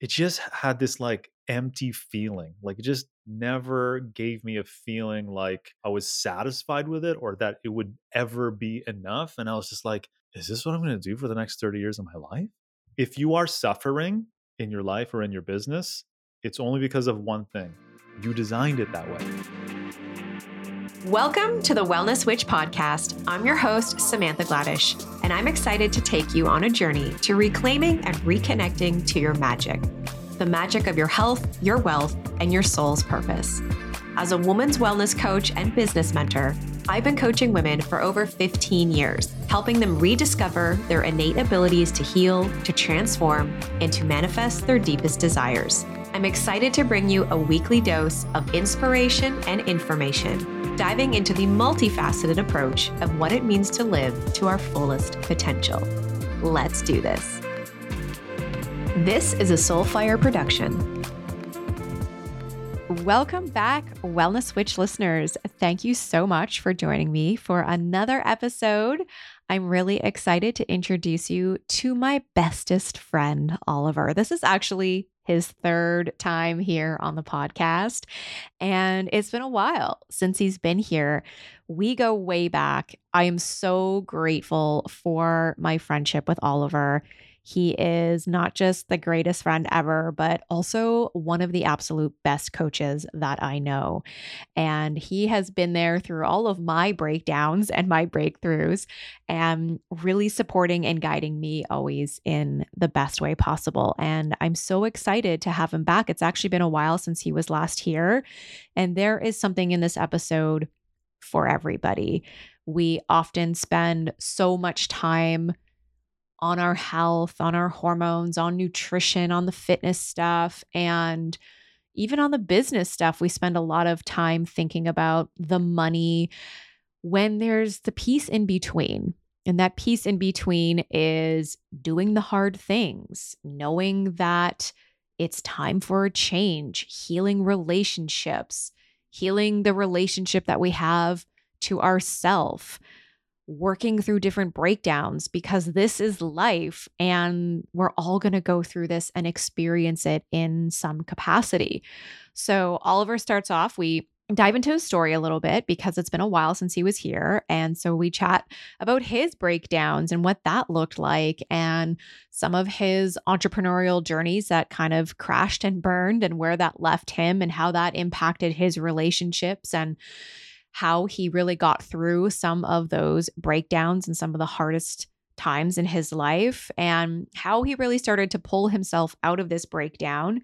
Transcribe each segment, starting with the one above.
it just had this like empty feeling. Like it just never gave me a feeling like I was satisfied with it or that it would ever be enough. And I was just like, is this what I'm going to do for the next 30 years of my life? If you are suffering in your life or in your business, it's only because of one thing you designed it that way. Welcome to the Wellness Witch podcast. I'm your host, Samantha Gladish, and I'm excited to take you on a journey to reclaiming and reconnecting to your magic the magic of your health, your wealth, and your soul's purpose. As a woman's wellness coach and business mentor, I've been coaching women for over 15 years, helping them rediscover their innate abilities to heal, to transform, and to manifest their deepest desires. I'm excited to bring you a weekly dose of inspiration and information, diving into the multifaceted approach of what it means to live to our fullest potential. Let's do this. This is a Soulfire production. Welcome back, Wellness Witch listeners. Thank you so much for joining me for another episode. I'm really excited to introduce you to my bestest friend, Oliver. This is actually his third time here on the podcast. And it's been a while since he's been here. We go way back. I am so grateful for my friendship with Oliver. He is not just the greatest friend ever, but also one of the absolute best coaches that I know. And he has been there through all of my breakdowns and my breakthroughs and really supporting and guiding me always in the best way possible. And I'm so excited to have him back. It's actually been a while since he was last here. And there is something in this episode for everybody. We often spend so much time on our health, on our hormones, on nutrition, on the fitness stuff, and even on the business stuff. We spend a lot of time thinking about the money when there's the piece in between. And that piece in between is doing the hard things, knowing that it's time for a change, healing relationships, healing the relationship that we have to ourself working through different breakdowns because this is life and we're all going to go through this and experience it in some capacity. So, Oliver starts off, we dive into his story a little bit because it's been a while since he was here. And so we chat about his breakdowns and what that looked like and some of his entrepreneurial journeys that kind of crashed and burned and where that left him and how that impacted his relationships and how he really got through some of those breakdowns and some of the hardest times in his life and how he really started to pull himself out of this breakdown.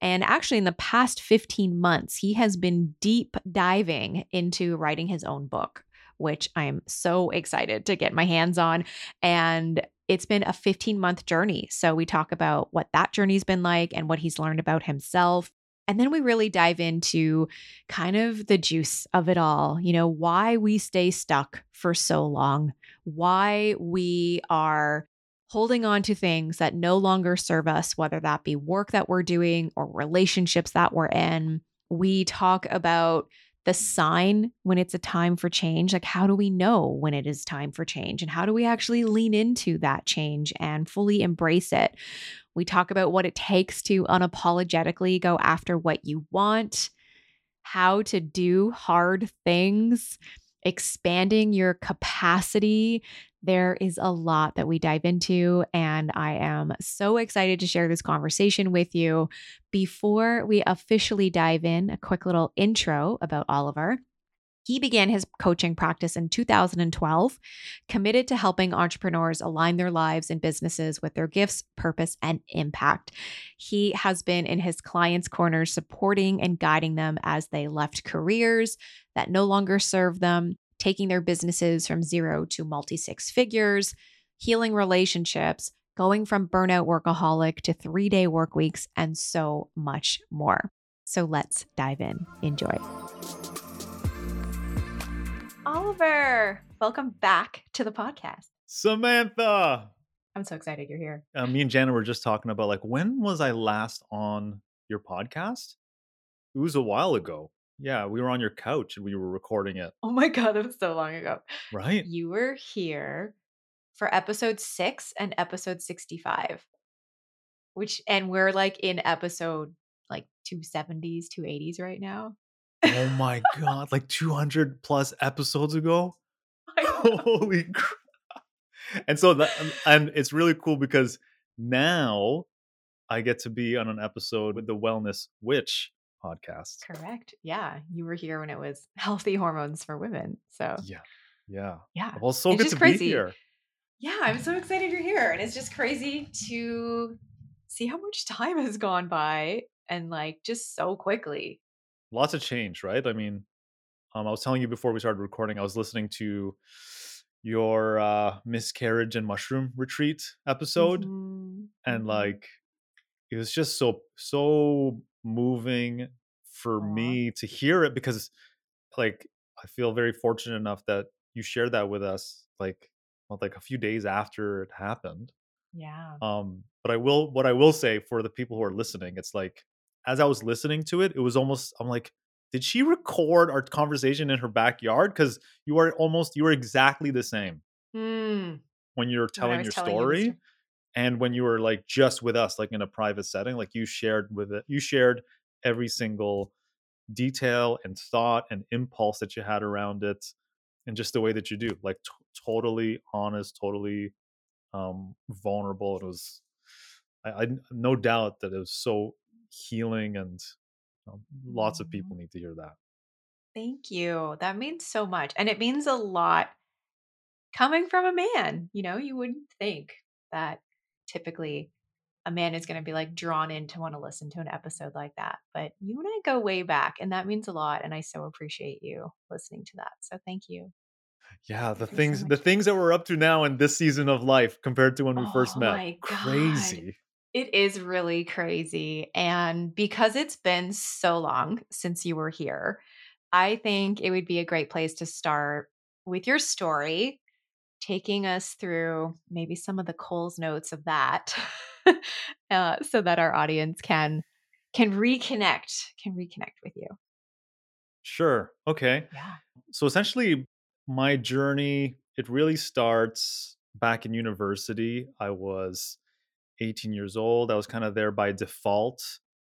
And actually, in the past 15 months, he has been deep diving into writing his own book, which I'm so excited to get my hands on. And it's been a 15 month journey. So we talk about what that journey's been like and what he's learned about himself and then we really dive into kind of the juice of it all, you know, why we stay stuck for so long, why we are holding on to things that no longer serve us, whether that be work that we're doing or relationships that we're in. We talk about the sign when it's a time for change. Like, how do we know when it is time for change? And how do we actually lean into that change and fully embrace it? We talk about what it takes to unapologetically go after what you want, how to do hard things, expanding your capacity. There is a lot that we dive into, and I am so excited to share this conversation with you. Before we officially dive in, a quick little intro about Oliver. He began his coaching practice in 2012, committed to helping entrepreneurs align their lives and businesses with their gifts, purpose, and impact. He has been in his clients' corner supporting and guiding them as they left careers that no longer serve them, taking their businesses from zero to multi six figures, healing relationships, going from burnout workaholic to three day work weeks, and so much more. So let's dive in. Enjoy. Oliver, welcome back to the podcast. Samantha. I'm so excited you're here. Uh, me and Jana were just talking about like when was I last on your podcast? It was a while ago. Yeah, we were on your couch and we were recording it. Oh my god, it was so long ago. Right? You were here for episode 6 and episode 65. which and we're like in episode like 270s, 280s right now. Oh my god, like 200 plus episodes ago? Holy crap. And so that and and it's really cool because now I get to be on an episode with the Wellness Witch podcast. Correct. Yeah, you were here when it was healthy hormones for women. So, Yeah. Yeah. yeah. Well, so It's good just to be crazy. here. Yeah, I'm so excited you're here. And it's just crazy to see how much time has gone by and like just so quickly. Lots of change, right? I mean, um, I was telling you before we started recording, I was listening to your uh, miscarriage and mushroom retreat episode, Mhm, and mhm. like it was just so so moving for Aw. me to hear it because like I feel very fortunate enough that you shared that with us like well, like a few days after it happened. yeah. Um, but I will what I will say for the people who are listening, it's like as I was listening to it, it was almost I'm like, did she record our conversation in her backyard? Because you are almost you are exactly the same Mm, when you're telling your telling you story story. and when you were like just with us, like in a private setting, like you shared with it, you shared every single detail and thought and impulse that you had around it, and just the way that you do, like t- totally honest, totally um, vulnerable. It was, I, I no doubt that it was so healing, and um, lots of people Mhm. need to hear that. Thank you. That means so much. And it means a lot coming from a man. You know, you wouldn't think that typically a man is going to be like drawn in to want to listen to an episode like that. But you and I go way back, and that means a lot. And I so appreciate you listening to that. So thank you. Yeah, the you so things the things that we're up to now in this season of life compared to when we first Oh met, my God. crazy. It is really crazy. And because it's been so long since you were here, I think it would be a great place to start with your story, taking us through maybe some of the Coles notes of that, uh, so that our audience can can reconnect, can reconnect with you. Sure. Okay. Yeah. So essentially, my journey it really starts back in university. I was 18 years old. I was kind of there by default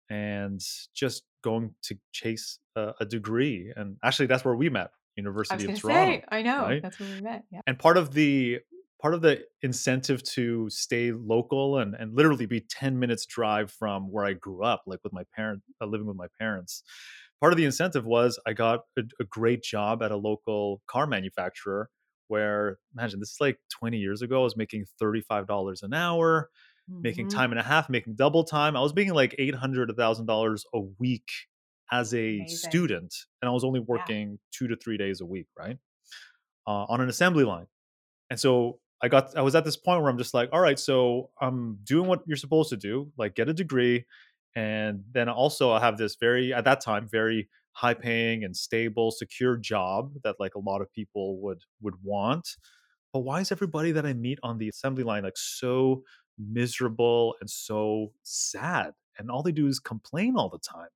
and just going to chase a, a degree. And actually, that's where we met, University of Toronto, say, I know. right? That's where we met. Yeah. And part of the part of the incentive to stay local and and literally be 10 minutes drive from where I grew up, like with my parents, uh, living with my parents. Part of the incentive was I got a, a great job at a local car manufacturer where imagine this is like 20 years ago. I was making $35 an hour making Mhm. time and a half, making double time. I was making like eight hundred, a thousand dollars a week as a Amazing. student, and I was only Yeah. working two to three days a week, right, uh, on an assembly line. And so I got, I was at this point where I'm just like, all right, so I'm doing what you're supposed to do, like get a degree, and then also I have this very, at that time, very high paying and stable, secure job that like a lot of people would would want but why is everybody that I meet on the assembly line like so miserable and so sad? And all they do is complain all the time.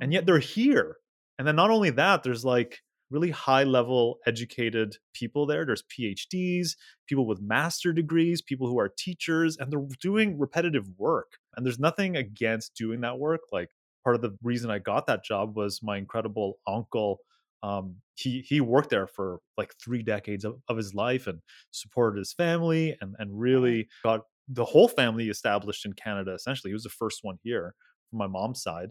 And yet Mhm. they're here. And then not only that, there's like really high level educated people there. There's PhDs, people with master degrees, people who are teachers, and they're doing repetitive work. And there's nothing against doing that work. Like part of the reason I got that job was my incredible uncle. Um, he he worked there for like three decades of, of his life and supported his family and and really got the whole family established in Canada. Essentially, he was the first one here from my mom's side.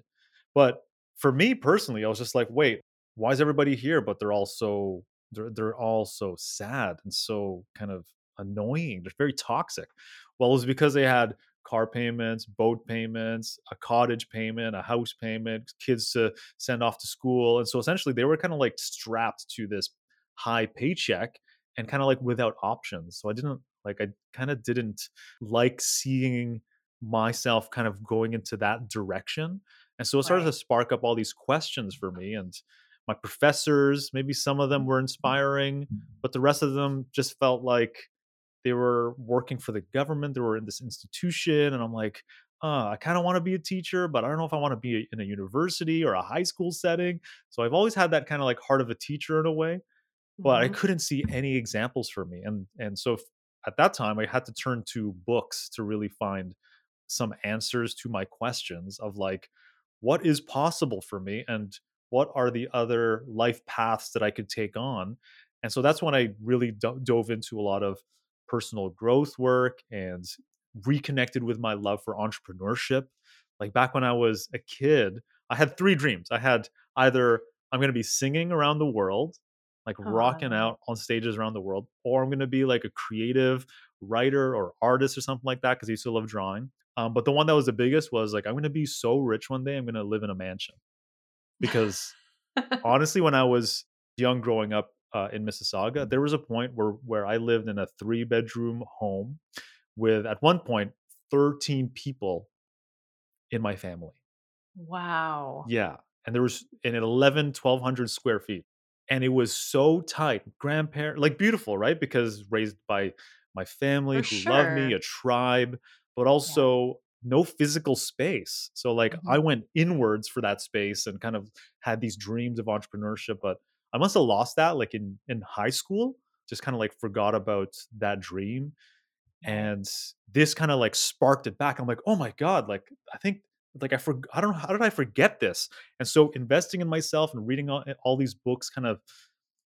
But for me personally, I was just like, wait, why is everybody here? But they're all so they're they're all so sad and so kind of annoying. They're very toxic. Well, it was because they had car payments, boat payments, a cottage payment, a house payment, kids to send off to school. And so essentially they were kind of like strapped to this high paycheck and kind of like without options. So I didn't like I kind of didn't like seeing myself kind of going into that direction and so it started to spark up all these questions for me. And my professors, maybe some of them were inspiring, but the rest of them just felt like they were working for the government. They were in this institution. And I'm like, uh, I kind of want to be a teacher, but I don't know if I want to be in a university or a high school setting. So I've always had that kind of like heart of a teacher in a way, but I Mhm. couldn't see any examples for me. And and so f- at that time, I had to turn to books to really find some answers to my questions of like what is possible for me and what are the other life paths that I could take on. And so that's when I really do- dove into a lot of personal growth work and reconnected with my love for entrepreneurship. Like back when I was a kid, I had three dreams. I had either I'm going to be singing around the world, like rocking out on stages around the world, or I'm going to be like a creative writer or artist or something like that because I used to love drawing. Um, but the one that was the biggest was like, I'm going to be so rich one day, I'm going to live in a mansion. Because honestly, when I was young growing up uh, in Mississauga, there was a point where where I lived in a three bedroom home with at one point 13 people in my family. wow. Yeah. And there was in 11, 1200 square feet. And it was so tight. Grandparent, like beautiful, right? Because raised by my family For who loved me, a tribe, but Yeah. also no physical space. So, like, Mhm. I went inwards for that space and kind of had these dreams of entrepreneurship. But I must have lost that, like, in, in high school, just kind of like forgot about that dream and this kind of like sparked it back. I'm like, oh my god, like I think like I for I don't know how did I forget this? And so investing in myself and reading all, all these books kind of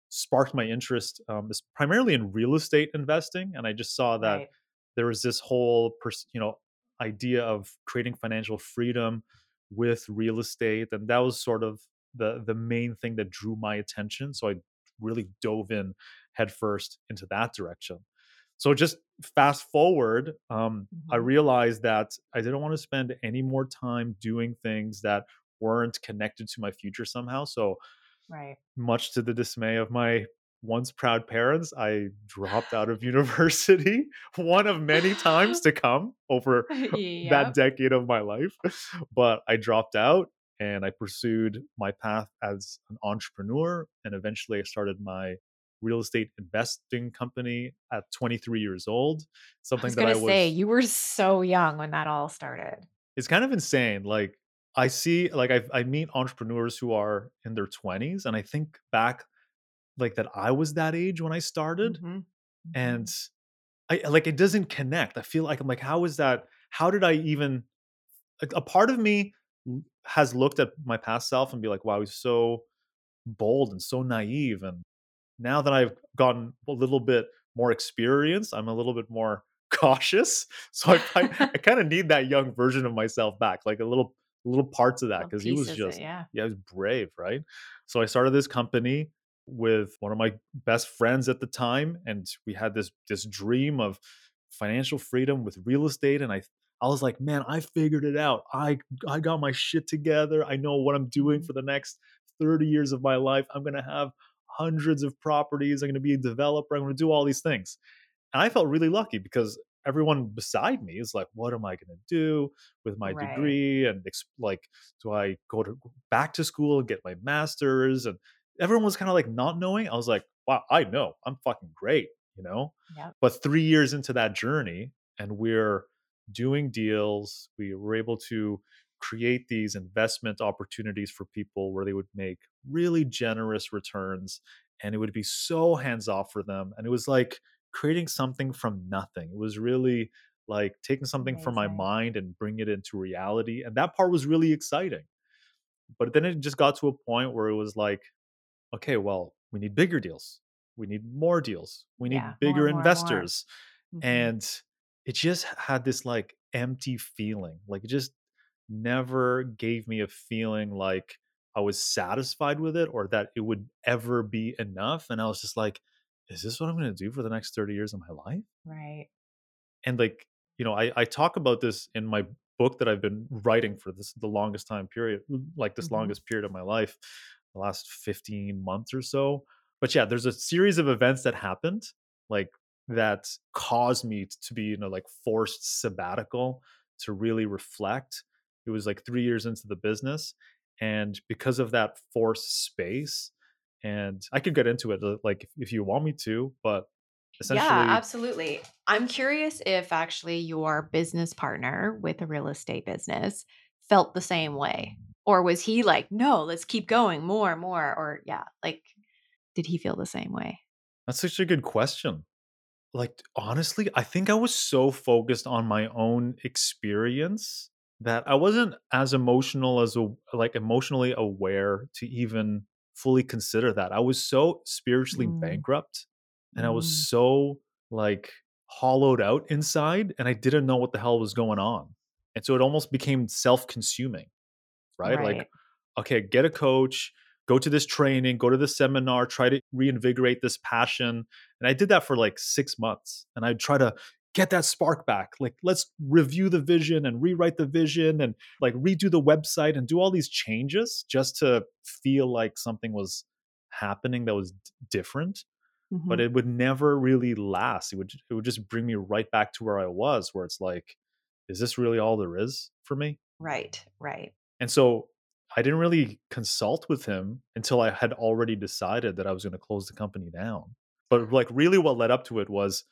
sparked my interest um, is primarily in real estate investing, and I just saw that Right. there was this whole pers- you know idea of creating financial freedom with real estate, and that was sort of the the main thing that drew my attention. So I really dove in headfirst into that direction. So just fast forward, um, I Mhm. realized that I didn't want to spend any more time doing things that weren't connected to my future somehow. So Right. much to the dismay of my once proud parents, I dropped out of university one of many times to come over that decade of my life. But I dropped out and I pursued my path as an entrepreneur. And eventually I started my real estate investing company at 23 years old. Something I was that gonna say you were so young when that all started. it's kind of insane. Like, I see, like, I, I meet entrepreneurs who are in their 20s, and I think back, like, that I was that age when I started. Mhm. And Mhm. I like it doesn't connect. I feel like I'm like, how is that? How did I even like a part of me has looked at my past self and be like, wow, he's so bold and so naive. And now that I've gotten a little bit more experience, I'm a little bit more cautious. So I I, I kind of need that young version of myself back, like a little little parts of that, because he was just yeah. yeah, he was brave, right? So I started this company with one of my best friends at the time, and we had this this dream of financial freedom with real estate. And I I was like, man, I figured it out. I I got my shit together. I know what I'm doing Mhm. for the next 30 years of my life. I'm gonna have hundreds of properties. I'm going to be a developer. I'm going to do all these things. And I felt really lucky because everyone beside me is like, what am I going to do with my Right. degree? And like, do I go to back to school and get my master's? And everyone was kind of like not knowing. I was like, wow, I know. I'm fucking great, you know? Yep. But three years into that journey, and we're doing deals, we were able to create these investment opportunities for people where they would make really generous returns and it would be so hands off for them and it was like creating something from nothing. It was really like taking something from my mind and bring it into reality and that part was really exciting. But then it just got to a point where it was like okay well we need bigger deals. We need more deals. We need More bigger more and more. investors. Mhm. and it just had this like empty feeling. Like it just never gave me a feeling like i was satisfied with it or that it would ever be enough and i was just like is this what i'm going to do for the next 30 years of my life Right. and like you know I, I talk about this in my book that i've been writing for this the longest time period like this Mhm. longest period of my life the last 15 months or so but yeah there's a series of events that happened like that caused me to be you know like forced sabbatical to really reflect it was like three years into the business and because of that forced space and i could get into it uh, like if, if you want me to but Yeah, absolutely. I'm curious if actually your business partner with a real estate business felt the same way. Or was he like, no, let's keep going more, and more? Or, yeah, like, did he feel the same way? that's such a good question like honestly, I think I was so focused on my own experience that I wasn't as emotional as a like emotionally aware to even fully consider that. I was so spiritually Mm, bankrupt and I was mm, so like hollowed out inside and I didn't know what the hell was going on. And so it almost became self-consuming right? Like, okay, get a coach, go to this training, go to this seminar, try to reinvigorate this passion. And I did that for like six months. And I'd try to get that spark back. Like, let's review the vision and rewrite the vision and like redo the website and do all these changes just to feel like something was happening that was d- different. But Mhm. it would never really last. It would it would just bring me right back to where I was, where it's like, is this really all there is for me? Right, right. And so I didn't really consult with him until I had already decided that I was going to close the company down. But like really what led up to it was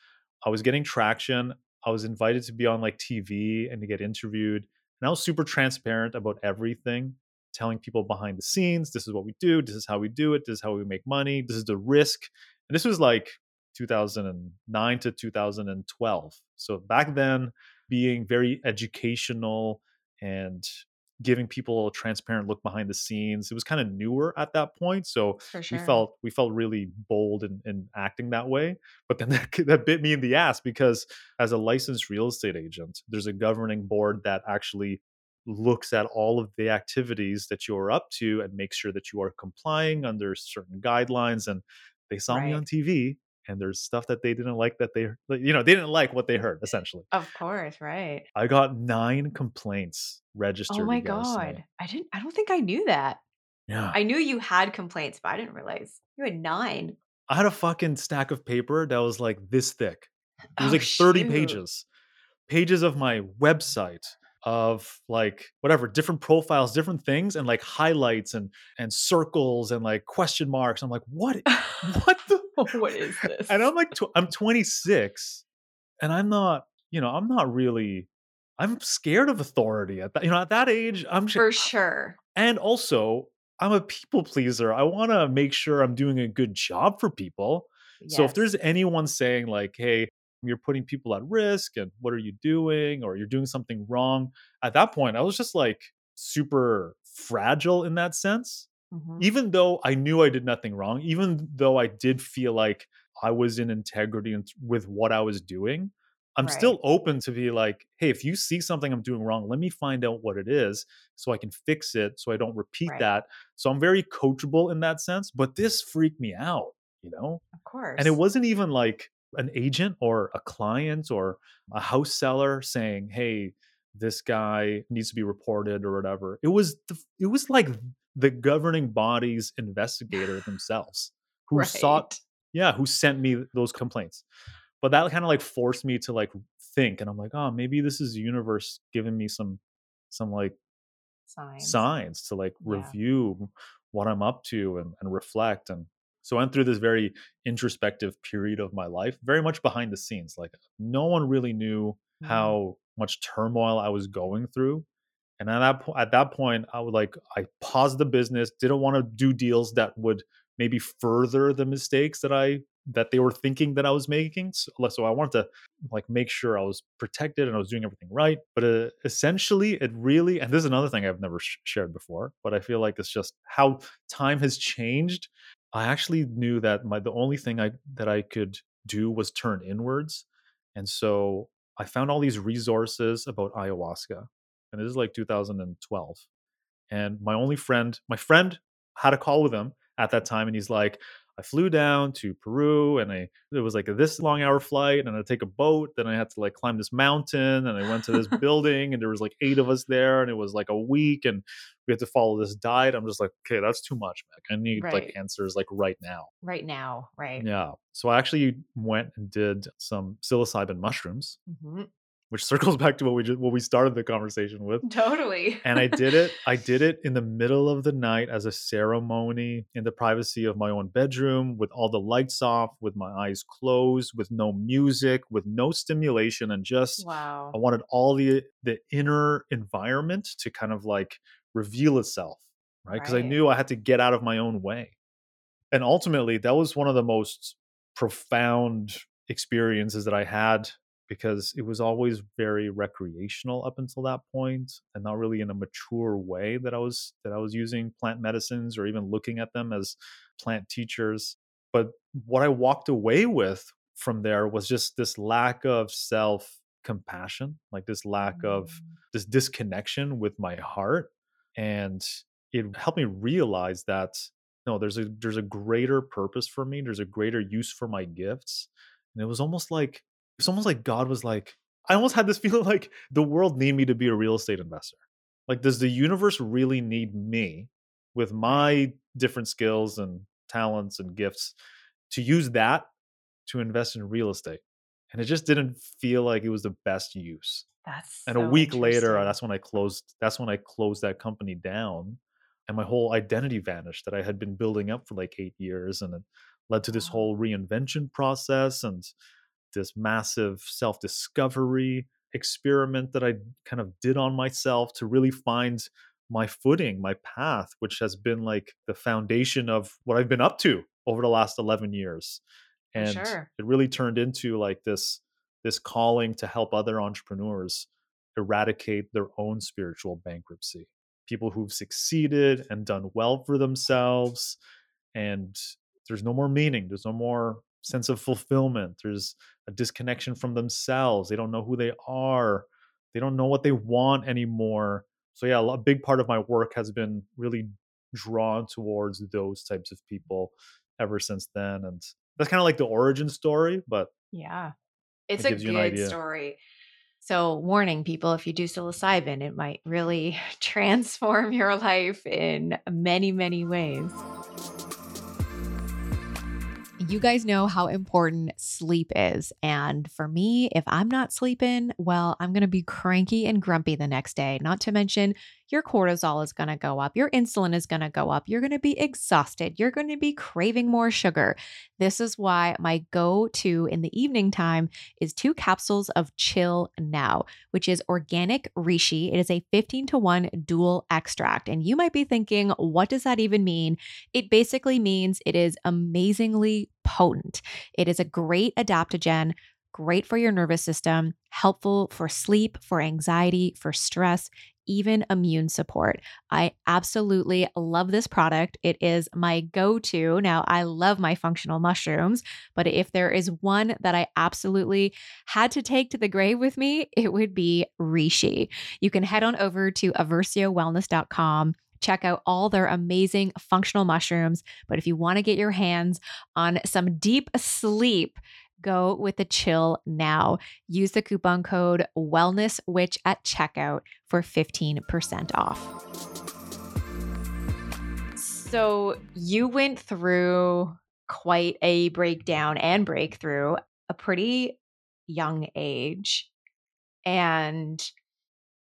I was getting traction. I was invited to be on like TV and to get interviewed. And I was super transparent about everything, telling people behind the scenes, this is what we do, this is how we do it, this is how we make money, this is the risk. And this was like 2009 to 2012. So back then, being very educational and giving people a transparent look behind the scenes. It was kind of newer at that point, so For we felt we felt really bold in, in acting that way. But then that, that bit me in the ass because as a licensed real estate agent, there's a governing board that actually looks at all of the activities that you're up to and makes sure that you are complying under certain guidelines. And they saw me on TV, and there's stuff that they didn't like that they you know they didn't like what they heard essentially Of course, right. I got 9 complaints oh registered. Oh my god. I didn't I don't think I knew that. Yeah. I knew you had complaints, but I didn't realize you had 9. I had a fucking stack of paper that was, like, this thick. It was, Oh, like, 30 shoot. pages. Pages of my website, of, like, whatever, different profiles, different things, and, like, highlights and and circles and, like, question marks. I'm like, "What what the" What is this? and? I'm, like, tw I'm 26, and I'm not you know, I'm not really I'm scared of authority at that you know, at that age, I'm j For sure. And also, I'm a people pleaser. I wanna make sure I'm doing a good job for people. So if there's anyone saying like, "Hey, you're putting people at risk and what are you doing?" or "You're doing something wrong," at that point, I was just like super fragile in that sense. Mhm. Even though I knew I did nothing wrong, even though I did feel like I was in integrity with what I was doing, I'm Right. still open to be like, "Hey, if you see something I'm doing wrong, let me find out what it is so I can fix it so I don't repeat Right. that." So I'm very coachable in that sense, but this freaked me out, you know? Of course. And it wasn't even like an agent or a client or a house seller saying, "Hey, this guy needs to be reported," or whatever. It was the it was like the governing body's investigator themselves who sought yeah, who sent me those complaints. But that kinda, like, forced me to, like, think, and I'm like, "Oh, maybe this is the universe giving me some some, like, Signs. signs to like Yeah. review what I'm up to and, and reflect. And so I went through this very introspective period of my life, very much behind the scenes. Like no one really knew Mm. how much turmoil I was going through. And at that po- at that point, I would like I paused the business, didn't want to do deals that would maybe further the mistakes that I that they were thinking that I was making. So, so I wanted to like make sure I was protected and I was doing everything right. But uh, essentially, it really and this is another thing I've never sh- shared before, but I feel like it's just how time has changed. I actually knew that my the only thing I that I could do was turn inwards, and so I found all these resources about ayahuasca, and this is like 2012 and my only friend, my friend had a call with him at that time, and he's like, I flew down to Peru, and I it was like a this long hour flight, and I take a boat. Then I had to like climb this mountain, and I went to this building, and there was like eight of us there, and it was like a week, and we had to follow this diet. I'm just like, okay, that's too much, man. I need like Right. answers like right now. Right now. Right. Yeah. So I actually went and did some psilocybin mushrooms, Mhm. Which circles back to what we just what we started the conversation with Totally. and I did it I did it in the middle of the night as a ceremony in the privacy of my own bedroom with all the lights off, with my eyes closed, with no music, with no stimulation and just I wanted all the the inner environment to kind of like reveal itself, right? Because I knew I had to get out of my own way. And ultimately, that was one of the most profound experiences that I had because it was always very recreational up until that point and not really in a mature way that I was that I was using plant medicines or even looking at them as plant teachers but what I walked away with from there was just this lack of self compassion like this lack of Mm. this disconnection with my heart and it helped me realize that no there's a there's a greater purpose for me there's a greater use for my gifts and it was almost like it's almost like god was like i almost had this feeling like the world need me to be a real estate investor. Like does the universe really need me with my different skills and talents and gifts to use that to invest in real estate? And it just didn't feel like it was the best use. That's and a week later that's when i closed that's when i closed that company down and my whole identity vanished that i had been building up for like eight years and it led to this Wow. whole reinvention process and this massive self-discovery experiment that i kind of did on myself to really find my footing my path which has been like the foundation of what i've been up to over the last 11 years and sure. it really turned into like this this calling to help other entrepreneurs eradicate their own spiritual bankruptcy. People who've succeeded and done well for themselves, and there's no more meaning, there's no more sense of fulfillment, there's a disconnection from themselves. They don't know who they are, they don't know what they want anymore. So, yeah, a big part of my work has been really drawn towards those types of people ever since then. And that's kind of like the origin story, but Yeah. It's it a gives you an good story. So, warning people if you do psilocybin, it might really transform your life in many, many ways. You guys know how important sleep is. And for me, if I'm not sleeping, well, I'm going to be cranky and grumpy the next day. Not to mention, your cortisol is going to go up, your insulin is going to go up, you're going to be exhausted, you're going to be craving more sugar. This is why my go to in the evening time is two capsules of Chill Now, which is organic reishi. It is a 15 to 1 dual extract. And you might be thinking, what does that even mean? It basically means it is amazingly potent. It is a great adaptogen, great for your nervous system, helpful for sleep, for anxiety, for stress. Even immune support. I absolutely love this product. It is my go to. Now, I love my functional mushrooms, but if there is one that I absolutely had to take to the grave with me, it would be Reishi. You can head on over to eversiowellness.com. Check out all their amazing functional mushrooms. But if you want to get your hands on some deep sleep, go with the chill now. Use the coupon code WellnessWitch at checkout for 15% off. So you went through quite a breakdown and breakthrough, a pretty young age. And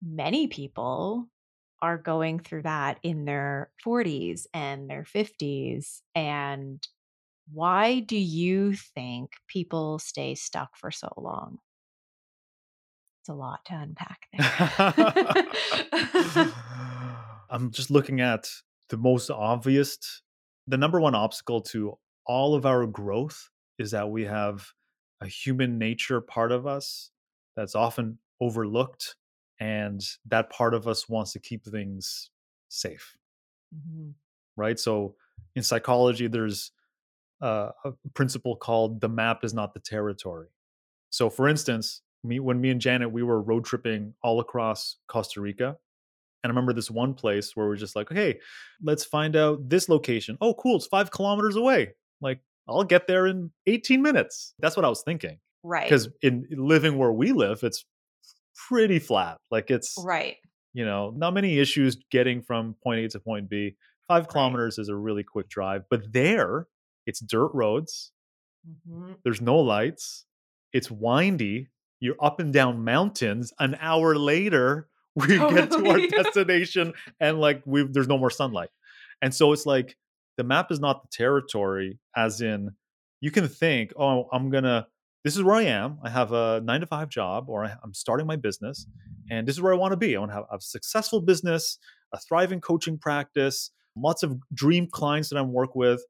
many people are going through that in their 40s and their 50s. And why do you think people stay stuck for so long? It's a lot to unpack there. I'm just looking at the most obvious, the number one obstacle to all of our growth is that we have a human nature part of us that's often overlooked. And that part of us wants to keep things safe, Mhm. right? So in psychology, there's uh, a principle called the map is not the territory. So, for instance, me when me and Janet we were road tripping all across Costa Rica, and I remember this one place where we're just like, "Hey, let's find out this location. Oh, cool! It's five kilometers away. Like, I'll get there in 18 minutes." That's what I was thinking. Right. Because in living where we live, it's pretty flat. Like, it's Right. you know not many issues getting from point A to point B. Five kilometers is a really quick drive, but there it's dirt roads. Mhm. There's no lights. It's windy. You're up and down mountains. An hour later, we get to our destination and like we there's no more sunlight. And so it's like the map is not the territory, as in you can think, oh, I'm gonna this is where I am. I have a nine to five job, or I'm starting my business, and this is where I want to be. I want to have a successful business, a thriving coaching practice, lots of dream clients that I'm work with,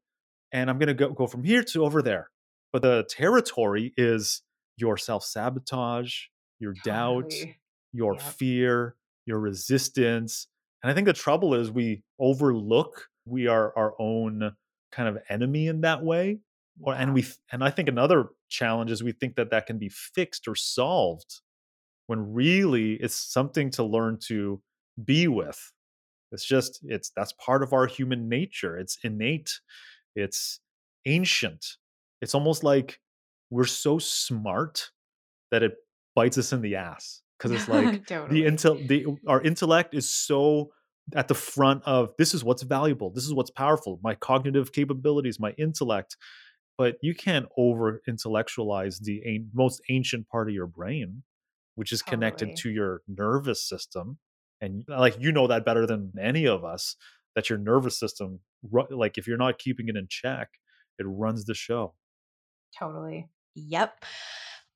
and I'm gonna go, go from here to over there But the territory is your self sabotage, your doubt, your Yep. fear, your resistance. And I think the trouble is we overlook we are our own kind of enemy in that way. Or and we and I think another challenge is we think that that can be fixed or solved when really it's something to learn to be with. It's just it's that's part of our human nature. It's innate. It's ancient. It's almost like we're so smart that it bites us in the ass because it's like the intel the our intellect is so at the front of this is what's valuable. This is what's powerful. My cognitive capabilities my intellect. But you can't over intellectualize the an- most ancient part of your brain which is connected to your nervous system and like you know that better than any of us that your nervous system like if you're not keeping it in check it runs the show Totally. Yep.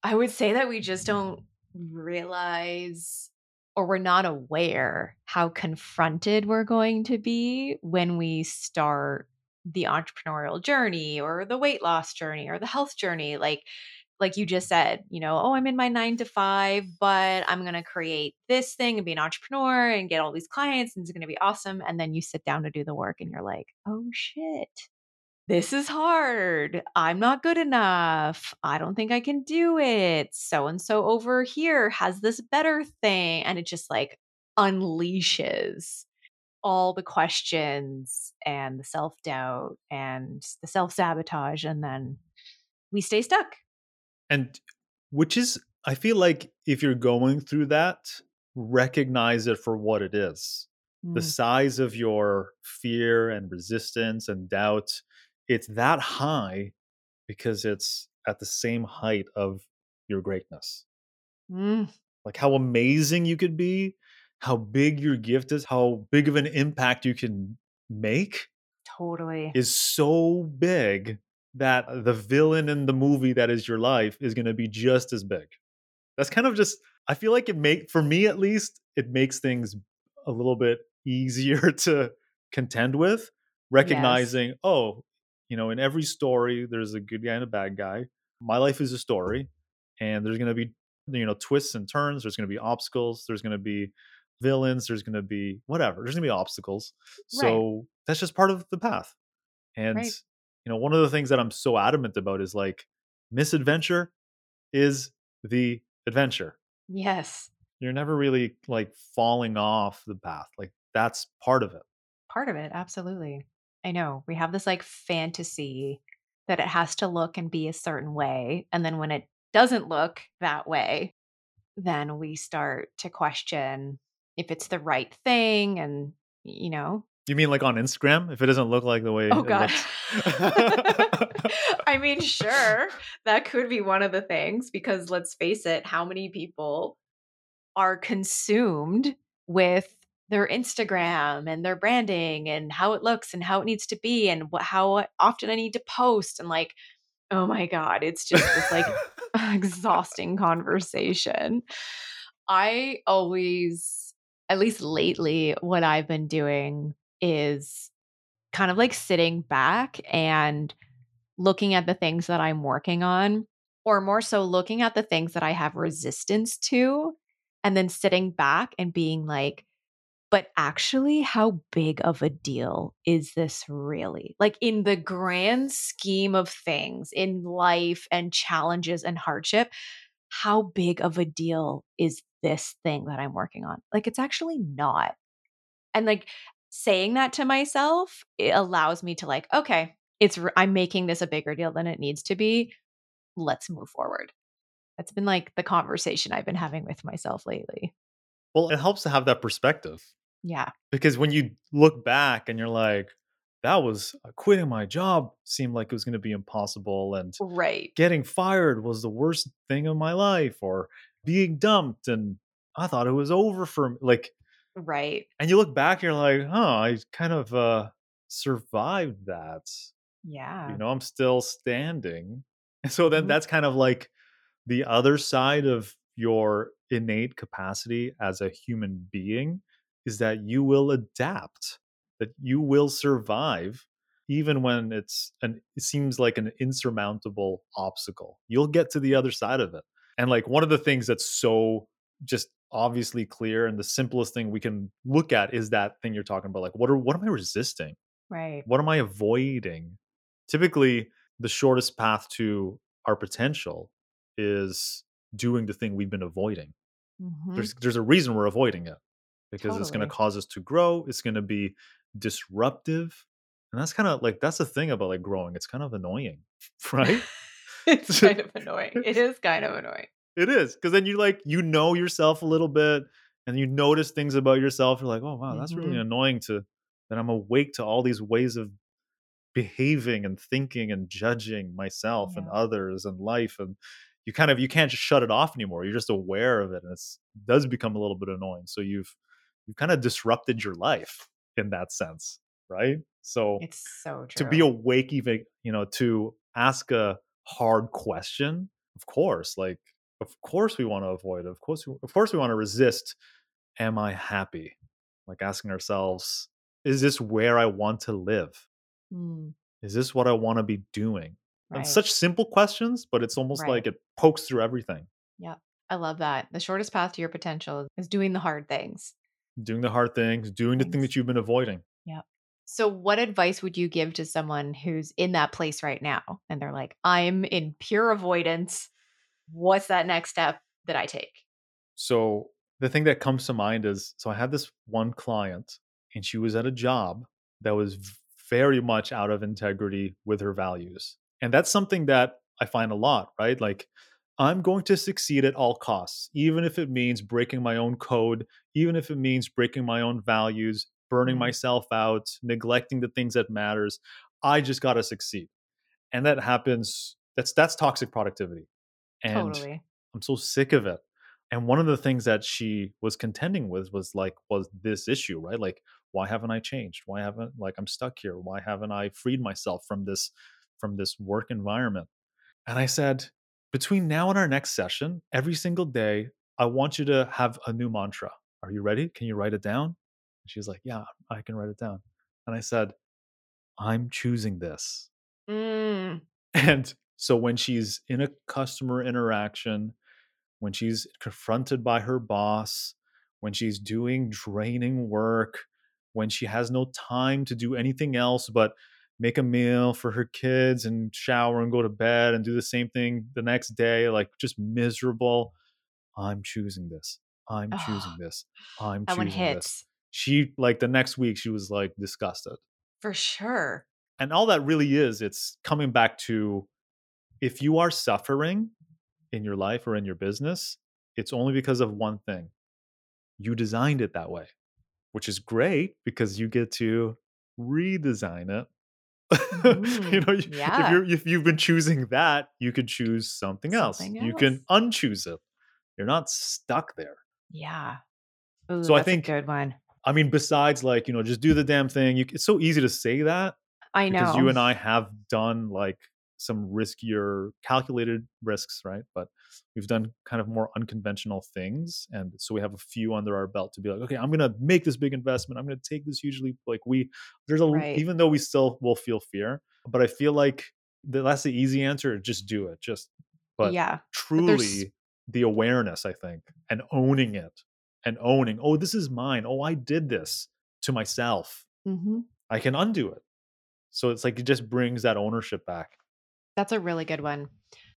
I would say that we just don't realize or we're not aware how confronted we're going to be when we start the entrepreneurial journey or the weight loss journey or the health journey like like you just said you know oh i'm in my 9 to 5 but i'm going to create this thing and be an entrepreneur and get all these clients and it's going to be awesome and then you sit down to do the work and you're like oh shit this is hard. I'm not good enough. I don't think I can do it. So and so over here has this better thing. And it just like unleashes all the questions and the self doubt and the self sabotage. And then we stay stuck. And which is, I feel like if you're going through that, recognize it for what it is. The Mm, size of your fear and resistance and doubt, it's that high because it's at the same height of your greatness. mm, Like how amazing you could be, how big your gift is, how big of an impact you can make totally. is so big that the villain in the movie that is your life is going to be just as big. That's kind of just I feel like it make for me at least it makes things a little bit easier to contend with Yes. recognizing oh, you know, in every story there's a good guy and a bad guy. My life is a story and there's going to be you know twists and turns, there's going to be obstacles, there's going to be villains, there's going to be whatever. There's going to be obstacles. Right. So that's just part of the path. And, Right. You know, one of the things that I'm so adamant about is like misadventure is the adventure. Yes. You're never really like falling off the path. Like that's part of it. Part of it. Absolutely. I know. We have this like fantasy that it has to look and be a certain way. And then when it doesn't look that way, then we start to question if it's the right thing and, you know, You mean like on Instagram if it doesn't look like the way oh God. I mean, sure, that could be one of the things because let's face it, how many people are consumed with their Instagram and their branding and how it looks and how it needs to be and what, how often I need to post and like, oh my God, it's just this like exhausting conversation. I always, at least lately, what I've been doing is kind of like sitting back and looking at the things that I'm working on, or more so looking at the things that I have resistance to, and then sitting back and being like, but actually, how big of a deal is this really? Like, in the grand scheme of things in life and challenges and hardship, how big of a deal is this thing that I'm working on? Like, it's actually not. And like saying that to myself, it allows me to, like, okay, it's, I'm making this a bigger deal than it needs to be. Let's move forward. That's been like the conversation I've been having with myself lately. well, it helps to have that perspective Yeah. because when you look back and you're like, that was uh, quitting my job seemed like it was going to be impossible. And Right. getting fired was the worst thing of my life or being dumped and I thought it was over for me. Like, Right. and you look back, you're like, huh, I kind of uh, survived that. Yeah. You know, I'm still standing. And so then Mhm. that's kind of like the other side of your innate capacity as a human being is that you will adapt, that you will survive even when it's an it seems like an insurmountable obstacle. You'll get to the other side of it. And like one of the things that's so just obviously clear and the simplest thing we can look at is that thing you're talking about. Like what are what am I resisting? Right. What am I avoiding? Typically, the shortest path to our potential is doing the thing we've been avoiding. Mhm. There's there's a reason we're avoiding it because it's going to cause us to grow. It's going to be disruptive, and that's kind of like that's the thing about like growing. It's kind of annoying, right? It's kind of annoying. It is kind of annoying. It is because then you like you know yourself a little bit, and you notice things about yourself. You're like, oh wow, that's really Mhm. annoying to that. I'm awake to all these ways of behaving and thinking and judging myself and others and life and you kind of you can't just shut it off anymore you're just aware of it and it's it does become a little bit annoying so you've you've kind of disrupted your life in that sense right so It's so true. to be awake even you know to ask a hard question of course like of course we want to avoid it of course we, of course we want to resist am i happy like asking ourselves is this where i want to live Mm, is this what I want to be doing? And such simple questions, but it's almost Right. like it pokes through everything. Yep. I love that. The shortest path to your potential is doing the hard things. Doing the hard things, doing the thing that you've been avoiding. Yep. So, what advice would you give to someone who's in that place right now and they're like, I'm in pure avoidance? What's that next step that I take? So the thing that comes to mind is so I had this one client and she was at a job that was very much out of integrity with her values. And that's something that I find a lot, right? Like I'm going to succeed at all costs, even if it means breaking my own code, even if it means breaking my own values, burning Mm, myself out, neglecting the things that matters. I just got to succeed. And that happens that's that's toxic productivity. And totally. I'm so sick of it. And one of the things that she was contending with was like, was this issue, right? Like, why haven't I changed? Why haven't like I'm stuck here? Why haven't I freed myself from this from this work environment? And I said, between now and our next session, every single day, I want you to have a new mantra. Are you ready? Can you write it down? And she's like, Yeah, I can write it down. And I said, I'm choosing this. Mm, And so when she's in a customer interaction, when she's confronted by her boss, when she's doing draining work, when she has no time to do anything else but make a meal for her kids and shower and go to bed and do the same thing the next day, like just miserable. I'm choosing this. I'm oh, choosing this. I'm that one choosing this. hits She, like, the next week, she was like disgusted. for sure. And all that really is, it's coming back to if you are suffering in your life or in your business, it's only because of one thing. You designed it that way, which is great because you get to redesign it. you hmm know, you- if you're if you've been choosing that, you could choose something else. Something You can unchoose it. You're not stuck there. Yeah. Ooh, So I that's a think, good one. I mean, besides like, you know, just do the damn thing. You, it's so easy to say that, I know because you and I have done like some riskier calculated risks, right? But we've done kind of more unconventional things. And so we have a few under our belt to be like, okay, I'm going to make this big investment. I'm going to take this huge leap. Like we, there's a, Right. even though we still will feel fear, but I feel like the, that's the easy answer. Just do it. Just, but Yeah. But truly the awareness, I think, and owning it and owning, oh, this is mine. Oh, I did this to myself. Mhm. I can undo it. So it's like it just brings that ownership back. That's a really good one.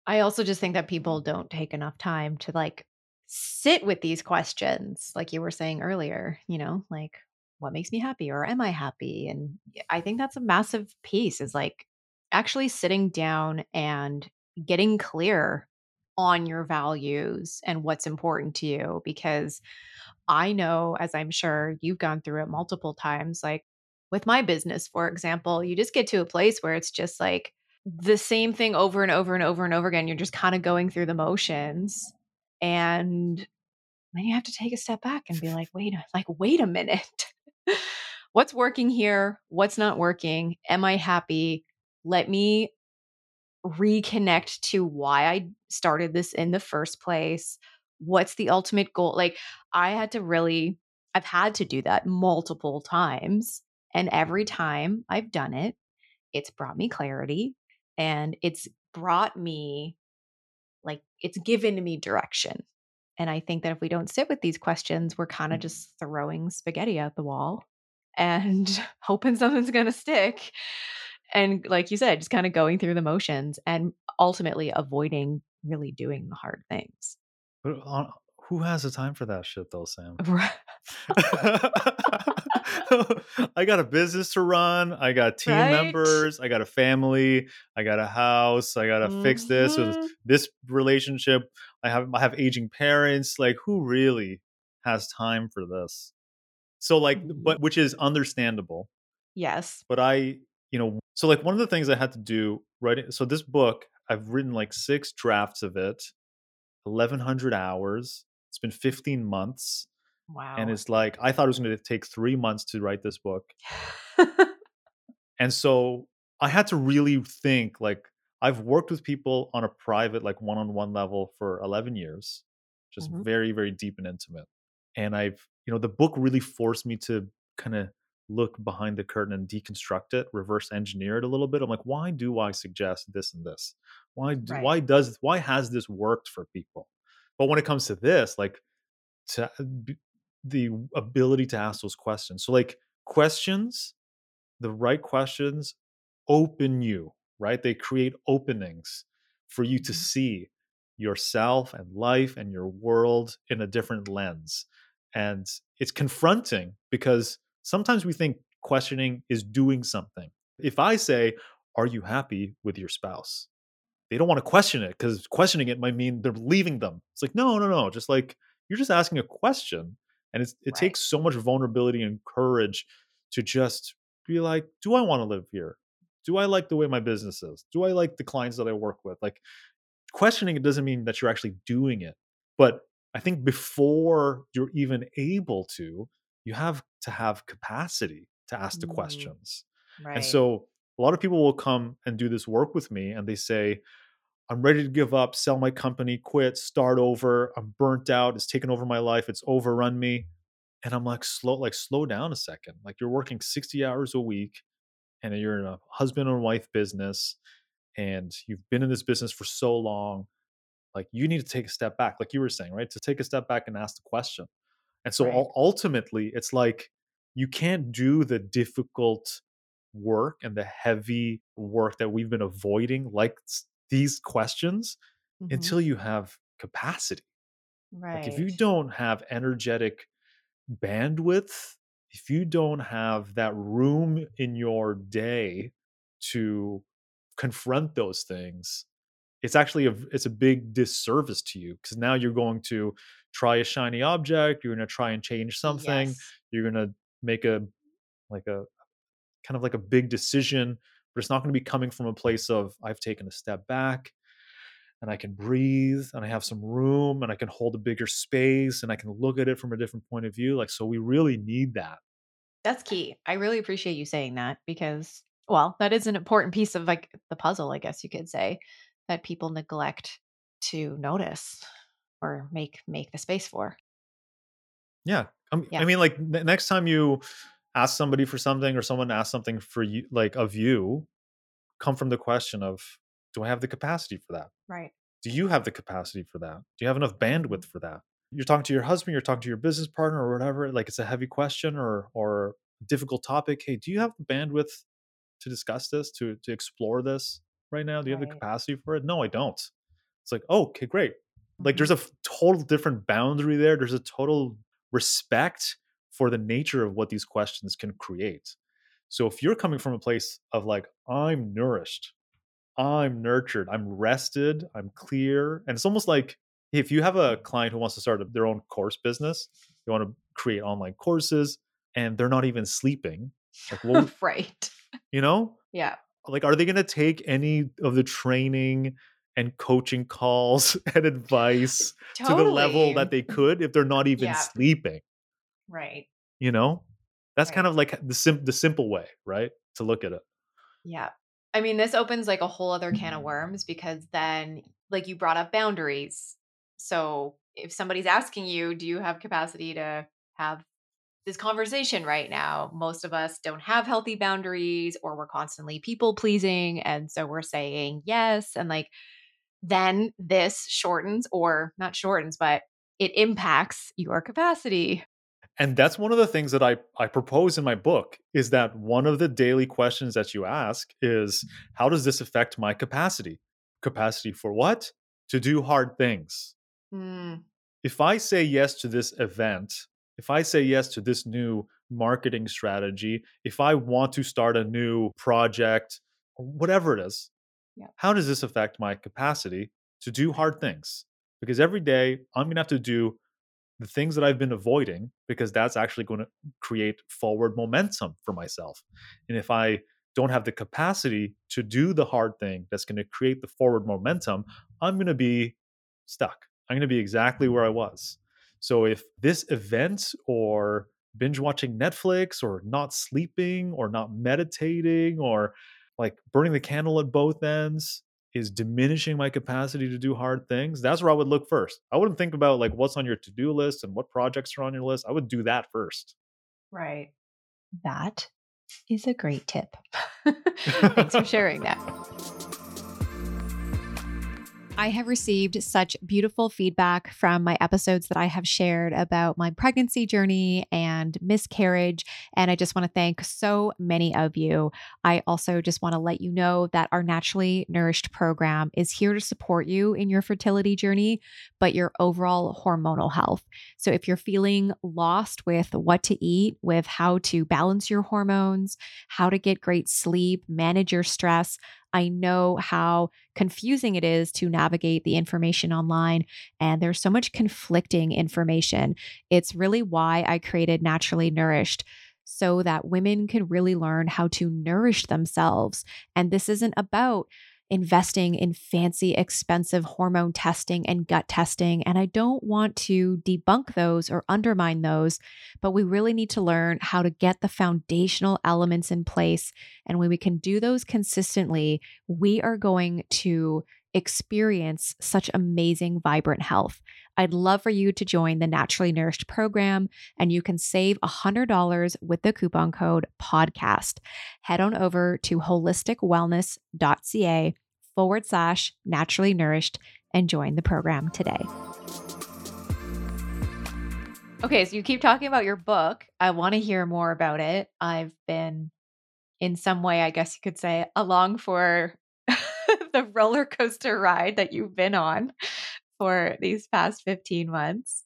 I also just think that people don't take enough time to like sit with these questions, like you were saying earlier, you know, like what makes me happy or am I happy? And I think that's a massive piece is like actually sitting down and getting clear on your values and what's important to you because I know, as I'm sure you've gone through it multiple times, like with my business, for example, you just get to a place where it's just like the same thing over and over and over and over again. You're just kind of going through the motions. And then you have to take a step back and be like, wait, like, wait a minute. What's working here? What's not working? Am I happy? Let me reconnect to why I started this in the first place. What's the ultimate goal? Like, I had to really, I've had to do that multiple times. And every time I've done it, it's brought me clarity and it's brought me like it's given me direction. And I think that if we don't sit with these questions, we're kind of Mm. just throwing spaghetti at the wall and hoping something's going to stick. And like you said, just kind of going through the motions and ultimately avoiding really doing the hard things. But, uh, who has the time for that shit though, Sam? I got a business to run. I got team Right? members. I got a family. I got a house. I gotta fix this with Mhm. this relationship. I have I have aging parents. Like, who really has time for this? So, like, but which is understandable. Yes. But I, you know, so like one of the things I had to do, right? So this book, I've written like six drafts of it, eleven hundred hours. It's been fifteen months. And it's like, I thought it was going to take three months to write this book. And so I had to really think like, I've worked with people on a private, like one on one level for 11 years, just Mhm. very, very deep and intimate. And I've, you know, the book really forced me to kind of look behind the curtain and deconstruct it, reverse engineer it a little bit. I'm like, why do I suggest this and this? Why, do, Right. why does, why has this worked for people? But when it comes to this, like, to uh, the ability to ask those questions. So like questions, the right questions open you, right? They create openings for you to Mhm. see yourself and life and your world in a different lens. And it's confronting because sometimes we think questioning is doing something. If I say, Are you happy with your spouse? They don't want to question it because questioning it might mean they're leaving them. It's like, no, no, no. Just like you're just asking a question. And it's, it Right. takes so much vulnerability and courage to just be like, do I want to live here? Do I like the way my business is? Do I like the clients that I work with? Like questioning it doesn't mean that you're actually doing it. But I think before you're even able to, you have to have capacity to ask the Mm, questions. And so a lot of people will come and do this work with me and they say, I'm ready to give up, sell my company, quit, start over. I'm burnt out. It's taken over my life. It's overrun me. And I'm like, slow, like, slow down a second. Like you're working 60 hours a week and you're in a husband and wife business and you've been in this business for so long. Like you need to take a step back, like you were saying, right? To take a step back and ask the question. And so Right. ultimately, it's like you can't do the difficult work and the heavy work that we've been avoiding, like these questions, Mhm. until you have capacity. Like if you don't have energetic bandwidth, if you don't have that room in your day to confront those things, it's actually a it's a big disservice to you because now you're going to try a shiny object, you're going to try and change something, Yes. you're going to make a like a kind of like a big decision, but it's not going to be coming from a place of I've taken a step back and I can breathe and I have some room and I can hold a bigger space and I can look at it from a different point of view. Like, so we really need that. That's key. I really appreciate you saying that because, well, that is an important piece of like the puzzle, I guess you could say, that people neglect to notice or make make the space for. Yeah. Um, Yeah. I mean, like ne- next time you ask somebody for something or someone asks something for you, like of you, come from the question of, do I have the capacity for that? Right. Do you have the capacity for that? Do you have enough bandwidth for that? You're talking to your husband, you're talking to your business partner or whatever, like it's a heavy question or or difficult topic. Hey, do you have the bandwidth to discuss this, to to explore this right now? Do you have the capacity for it? No, I don't. It's like, oh, okay, great. Like there's mm-hmm. a total different boundary there. There's a total respect for the nature of what these questions can create. So if you're coming from a place of like, I'm nourished, I'm nurtured, I'm rested, I'm clear. And it's almost like if you have a client who wants to start their own course business, they want to create online courses and they're not even sleeping. Like, right. you know, Yeah. like, are they going to take any of the training and coaching calls and advice to the level that they could if they're not even Yeah. sleeping? Right. You know, that's kind of like the sim- the simple way, right, to look at it. Yeah. I mean, this opens like a whole other can of mm-hmm. worms because then, like, you brought up boundaries. So if somebody's asking you, do you have capacity to have this conversation right now. Most of us don't have healthy boundaries or we're constantly people pleasing. And so we're saying yes. And like, then this shortens or not shortens, but it impacts your capacity. And that's one of the things that I, I propose in my book is that one of the daily questions that you ask is how does this affect my capacity? Capacity for what? To do hard things. Mm, If I say yes to this event, if I say yes to this new marketing strategy, if I want to start a new project, whatever it is, Yeah. how does this affect my capacity to do hard things? Because every day I'm going to have to do the things that I've been avoiding because that's actually going to create forward momentum for myself. And if I don't have the capacity to do the hard thing that's going to create the forward momentum, I'm going to be stuck. I'm going to be exactly where I was. So if this event or binge watching Netflix or not sleeping or not meditating or like burning the candle at both ends is diminishing my capacity to do hard things, that's where I would look first. I wouldn't think about like what's on your to-do list and what projects are on your list. I would do that first. right. That is a great tip. Thanks for sharing that. I have received such beautiful feedback from my episodes that I have shared about my pregnancy journey and miscarriage. And I just want to thank so many of you. I also just want to let you know that our Naturally Nourished program is here to support you in your fertility journey, but your overall hormonal health. So if you're feeling lost with what to eat, with how to balance your hormones, how to get great sleep, manage your stress, I know how confusing it is to navigate the information online, and there's so much conflicting information. It's really why I created Naturally Nourished. So that women can really learn how to nourish themselves. And this isn't about investing in fancy, expensive hormone testing and gut testing. And I don't want to debunk those or undermine those, but we really need to learn how to get the foundational elements in place. And when we can do those consistently, we are going to experience such amazing, vibrant health. I'd love for you to join the Naturally Nourished program, and you can save $100 with the coupon code podcast. Head on over to holisticwellness.ca forward slash naturally nourished and join the program today. Okay, so you keep talking about your book. I want to hear more about it. I've been, in some way, I guess you could say, along for the roller coaster ride that you've been on for these past 15 months.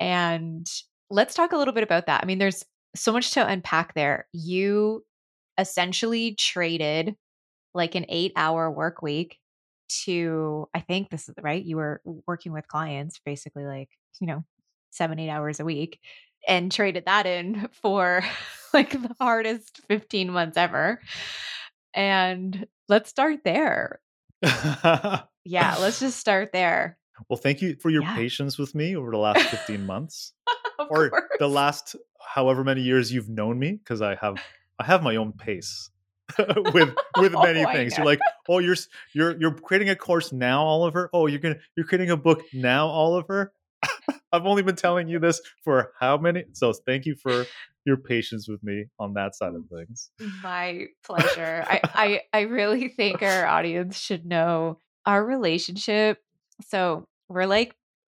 And let's talk a little bit about that. I mean, there's so much to unpack there. You essentially traded like an eight hour work week to, I think this is right. You were working with clients basically like, you know, seven, eight hours a week and traded that in for like the hardest 15 months ever. And let's start there. Yeah, let's just start there. well, thank you for your Yeah. patience with me over the last 15 months or course. the last however many years you've known me because I have I have my own pace with with Oh, many things. You're like, "Oh, you're you're you're creating a course now, Oliver? Oh, you're going to you're creating a book now, Oliver?" I've only been telling you this for how many? So, thank you for your patience with me on that side of things. My pleasure. I, I I really think our audience should know our relationship. So we're like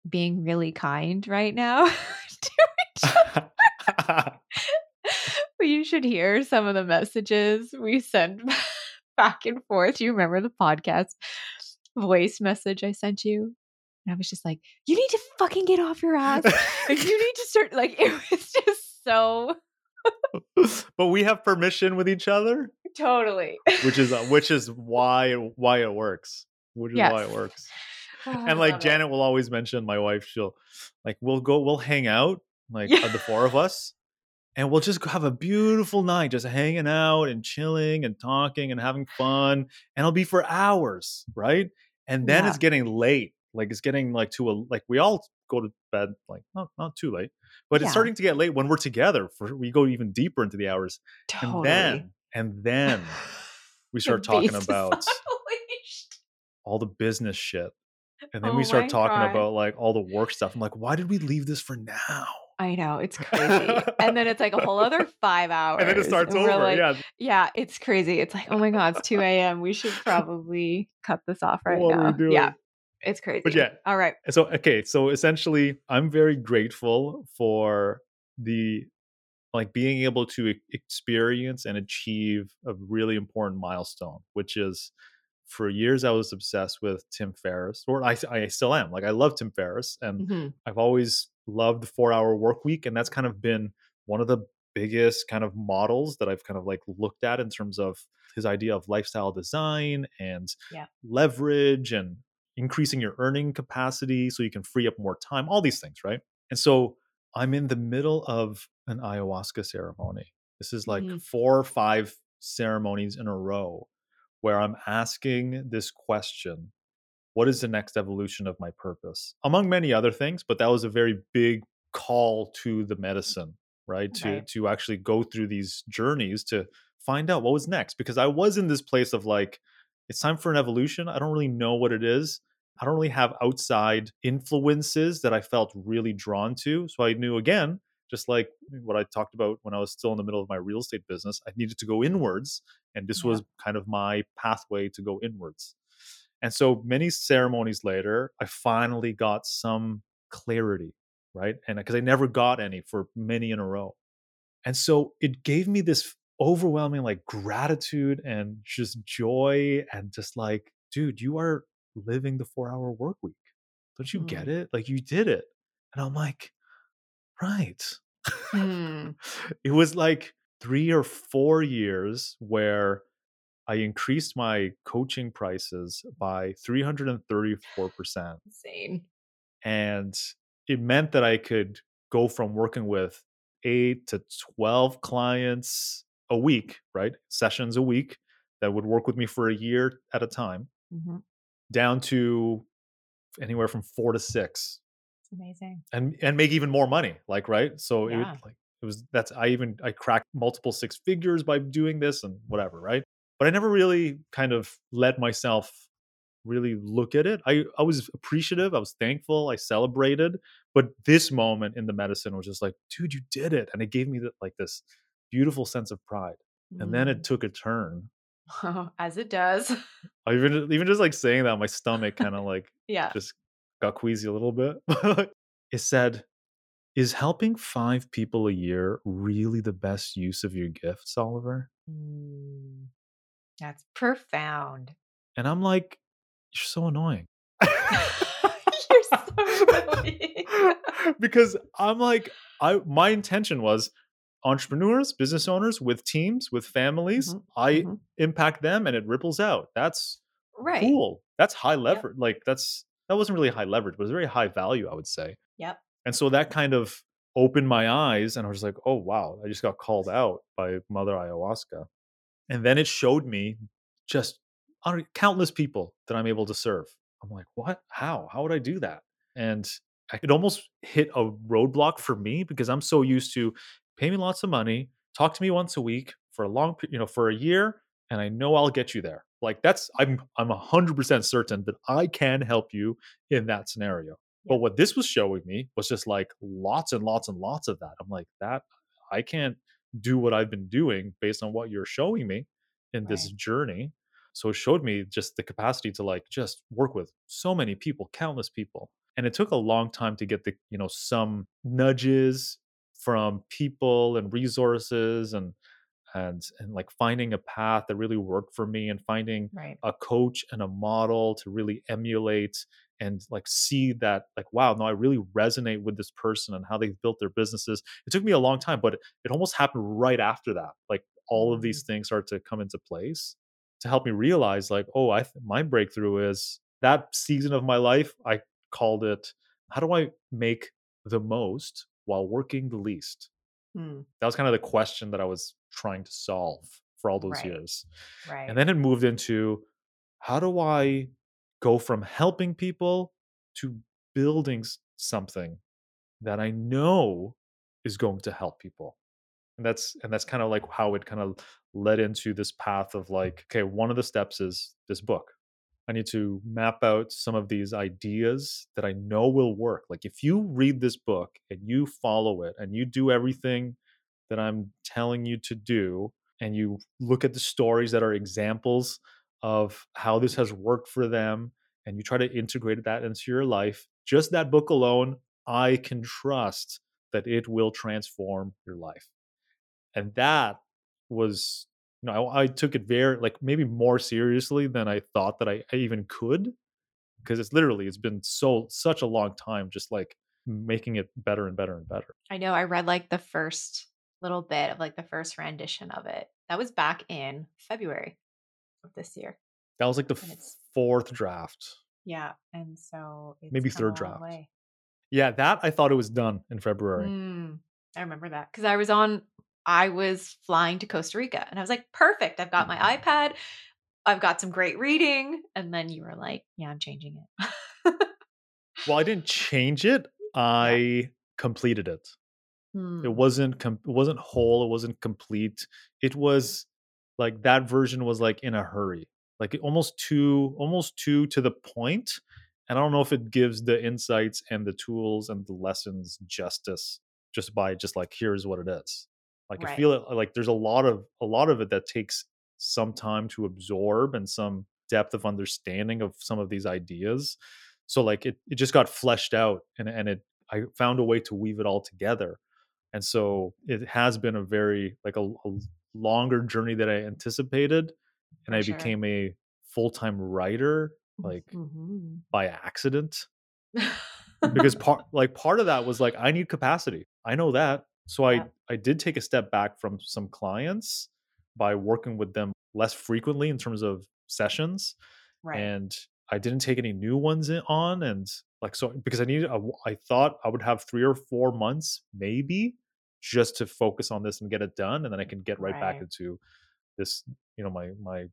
being really kind right now. to each other. But you should hear some of the messages we send back and forth. You remember the podcast voice message I sent you? And I was just like, you need to fucking get off your ass. And you need to start like it was just so but we have permission with each other, totally. which is uh, which is why why it works. Which is why it works. Oh, and like love it. Janet will always mention my wife. She'll like we'll go we'll hang out like uh, the four of us, and we'll just have a beautiful night, just hanging out and chilling and talking and having fun, and it'll be for hours, right? And then Yeah. it's getting late. Like it's getting like to a like we all go to bed like not not too late, but Yeah. it's starting to get late when we're together. For we go even deeper into the hours, totally. and then and then we start talking about all the business shit. And then Oh we start talking God. about like all the work stuff. I'm like, why did we leave this for now? I know it's crazy. and then it's like a whole other five hours. and then it starts over. like, yeah. yeah, it's crazy. It's like, oh my God, it's 2 a.m. We should probably cut this off right What now. Yeah, it's crazy. But yeah, All right. so okay, so essentially, I'm very grateful for the like being able to experience and achieve a really important milestone, which is for years I was obsessed with Tim Ferriss, or I, I still am. Like I love Tim Ferriss, and Mhm. I've always loved the four hour work week, and that's kind of been one of the biggest kind of models that I've kind of like looked at in terms of his idea of lifestyle design and Yeah. leverage and increasing your earning capacity so you can free up more time, all these things, right? And so I'm in the middle of an ayahuasca ceremony. This is like Mhm. four or five ceremonies in a row where I'm asking this question What is the next evolution of my purpose? Among many other things, but that was a very big call to the medicine, right? To, Right. to actually go through these journeys to find out what was next. Because I was in this place of like, it's time for an evolution. I don't really know what it is. I don't really have outside influences that I felt really drawn to. So I knew again, just like what I talked about when I was still in the middle of my real estate business, I needed to go inwards. And this Yeah. was kind of my pathway to go inwards. And so many ceremonies later, I finally got some clarity, right? And because I never got any for many in a row. And so it gave me this overwhelming like gratitude and just joy and just like, dude, you are living the four hour work week. Don't you get it? Like you did it. And I'm like, right. Hmm. it was like three or four years where I increased my coaching prices by 334%. Insane. And it meant that I could go from working with eight to 12 clients a week, right? Sessions a week that would work with me for a year at a time, Mhm. down to anywhere from four to six It's amazing. and and make even more money like right so it would like it was that's i even i cracked multiple six figures by doing this and whatever right but i never really kind of let myself really look at it i i was appreciative i was thankful i celebrated but this moment in the medicine was just like dude you did it and it gave me the, like this beautiful sense of pride and then it took a turn Mm. As it does. Even even just like saying that my stomach kind of like yeah. just got queasy a little bit. it said, Is helping five people a year really the best use of your gifts, Oliver? Mm. That's profound. And I'm like, You're so annoying. You're so annoying. because I'm like, I my intention was entrepreneurs, business owners with teams, with families, Mhm, I mhm. impact them and it ripples out. That's Right. cool. That's high leverage. Like that's that wasn't really high leverage, but it was very high value, I would say. Yep. And so that kind of opened my eyes and I was like, oh wow, I just got called out by Mother Ayahuasca. And then it showed me just un- countless people that I'm able to serve. I'm like, what? How? How would I do that? And I could almost hit a roadblock for me because I'm so used to pay me lots of money, talk to me once a week for a long, you know, for a year, and I know I'll get you there. Like that's I'm I'm hundred percent certain that I can help you in that scenario. But what this was showing me was just like lots and lots and lots of that. I'm like that I can't do what I've been doing based on what you're showing me in this Right. journey. So it showed me just the capacity to like just work with so many people, countless people. And it took a long time to get the, you know, some nudges from people and resources and and and like finding a path that really worked for me and finding Right. a coach and a model to really emulate and like see that like wow no i really resonate with this person and how they've built their businesses it took me a long time but it almost happened right after that like all of these mm-hmm. things start to come into place to help me realize like oh i my breakthrough is that season of my life i called it how do i make the most while working the least Hmm. that was kind of the question that i was trying to solve for all those Right. years Right. and then it moved into how do I go from helping people to building something that I know is going to help people. And that's and that's kind of like how it kind of led into this path of like, okay, one of the steps is this book. I need to map out some of these ideas that I know will work. Like if you read this book and you follow it and you do everything that I'm telling you to do, and you look at the stories that are examples of how this has worked for them, and you try to integrate that into your life, just that book alone, I can trust that it will transform your life. And that was you know, I, I took it very like maybe more seriously than I thought that I, I even could because it's literally it's been so such a long time just like making it better and better and better. I know I read like the first little bit of like the first rendition of it. That was back in February of this year. That was like the fourth draft, Yeah. And so it's maybe third draft. way. Yeah, that I thought it was done in February. Mm, I remember that because I was on, I was flying to Costa Rica and I was like, perfect. I've got my iPad. I've got some great reading. And then you were like, yeah, I'm changing it. Well, I didn't change it. I completed it. Hmm, It wasn't com- it wasn't whole. It wasn't complete. It was like that version was like in a hurry, like almost too almost too to the point. And I don't know if it gives the insights and the tools and the lessons justice just by just like here's what it is. Like I feel it like there's a lot of a lot of it that takes some time to absorb and some depth of understanding of some of these ideas. So like it it just got fleshed out and and it I found a way to weave it all together and so it has been a very like a, a longer journey than i anticipated and For i sure. became a full-time writer like Mhm. by accident because part like part of that was like i need capacity i know that so i i did take a step back from some clients by working with them less frequently in terms of sessions right. and I didn't take any new ones in, on, and like so because I needed, a I thought I would have three or four months maybe just to focus on this and get it done, and then I can get right, back into this, you know, my my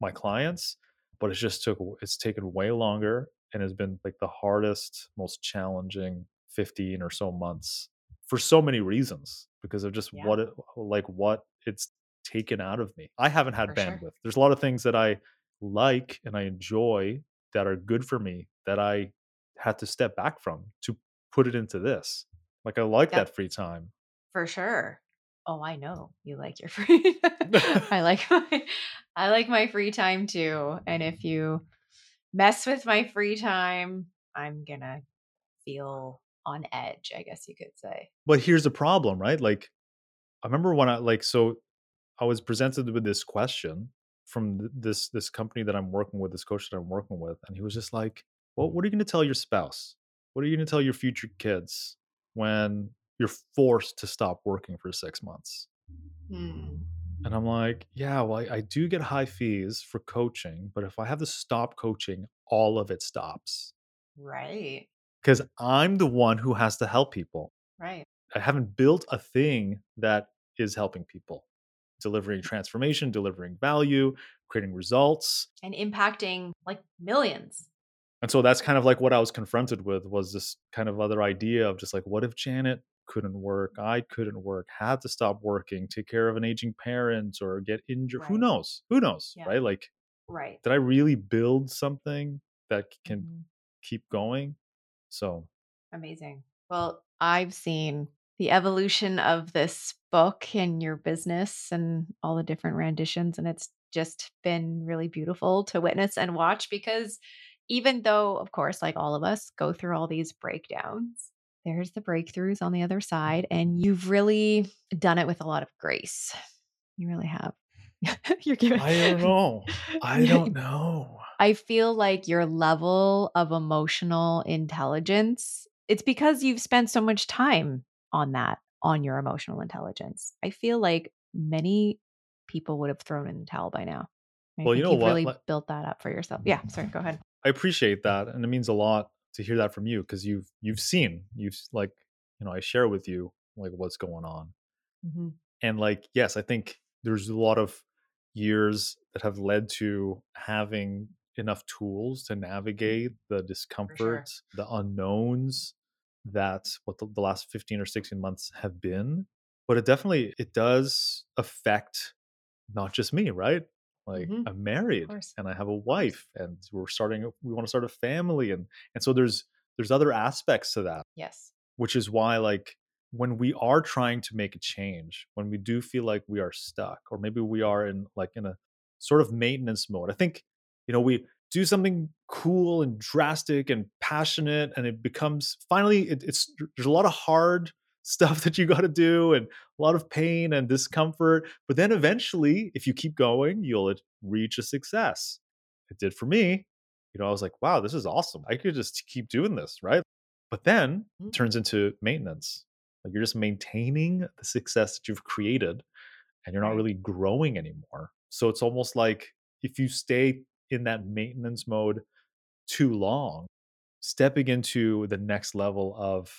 my clients. But it's just took it's taken way longer and has been like the hardest, most challenging fifteen or so months for so many reasons because of just Yeah. what it like what it's taken out of me. I haven't had For sure. bandwidth. There's a lot of things that I like and I enjoy that are good for me that I had to step back from to put it into this. Like I like Yep. that free time. For sure. Oh, I know you like your free. I like my I like my free time too. And if you mess with my free time, I'm gonna feel on edge, I guess you could say. But here's the problem, right? Like I remember when I like so I was presented with this question from th- this this company that I'm working with, this coach that I'm working with, and he was just like, "Well, what are you going to tell your spouse? What are you going to tell your future kids when you're forced to stop working for six months?" Hmm. And I'm like, "Yeah, well, I, I do get high fees for coaching, but if I have to stop coaching, all of it stops Right. Because I'm the one who has to help people." Right. I haven't built a thing that is helping people, delivering transformation, delivering value, creating results. And impacting like millions. And so that's kind of like what I was confronted with was this kind of other idea of just like, what if Janet couldn't work? I couldn't work, had to stop working, take care of an aging parent or get injured. Who knows? Who knows? Yeah. Right? Like, Right. did I really build something that can Mhm. keep going? So Amazing. Well, I've seen the evolution of this book and your business and all the different renditions, and it's just been really beautiful to witness and watch because even though, of course, like all of us go through all these breakdowns, there's the breakthroughs on the other side, and you've really done it with a lot of grace. You really have. You're giving. I don't know. I don't know. I feel like your level of emotional intelligence, it's because you've spent so much time on that, on your emotional intelligence. I feel like many people would have thrown in the towel by now. Well, you know you've what? really built that up for yourself. Yeah, sorry, go ahead. I appreciate that, and it means a lot to hear that from you because you've you've seen you've like you know I share with you like what's going on, Mhm. and like yes, I think there's a lot of years that have led to having enough tools to navigate the discomfort, the unknowns that what the, the last 15 or 16 months have been but it definitely it does affect not just me right? Like Mhm. i'm married and i have a wife and we're starting we want to start a family and and so there's there's other aspects to that Yes. which is why like when we are trying to make a change when we do feel like we are stuck or maybe we are in like in a sort of maintenance mode i think you know we do something cool and drastic and passionate and it becomes finally it, it's there's a lot of hard stuff that you got to do and a lot of pain and discomfort but then eventually if you keep going you'll reach a success. It did for me. You know i was like wow this is awesome. I could just keep doing this right? But then it mm. turns into maintenance like you're just maintaining the success that you've created and you're not really growing anymore. So it's almost like if you stay in that maintenance mode too long, stepping into the next level of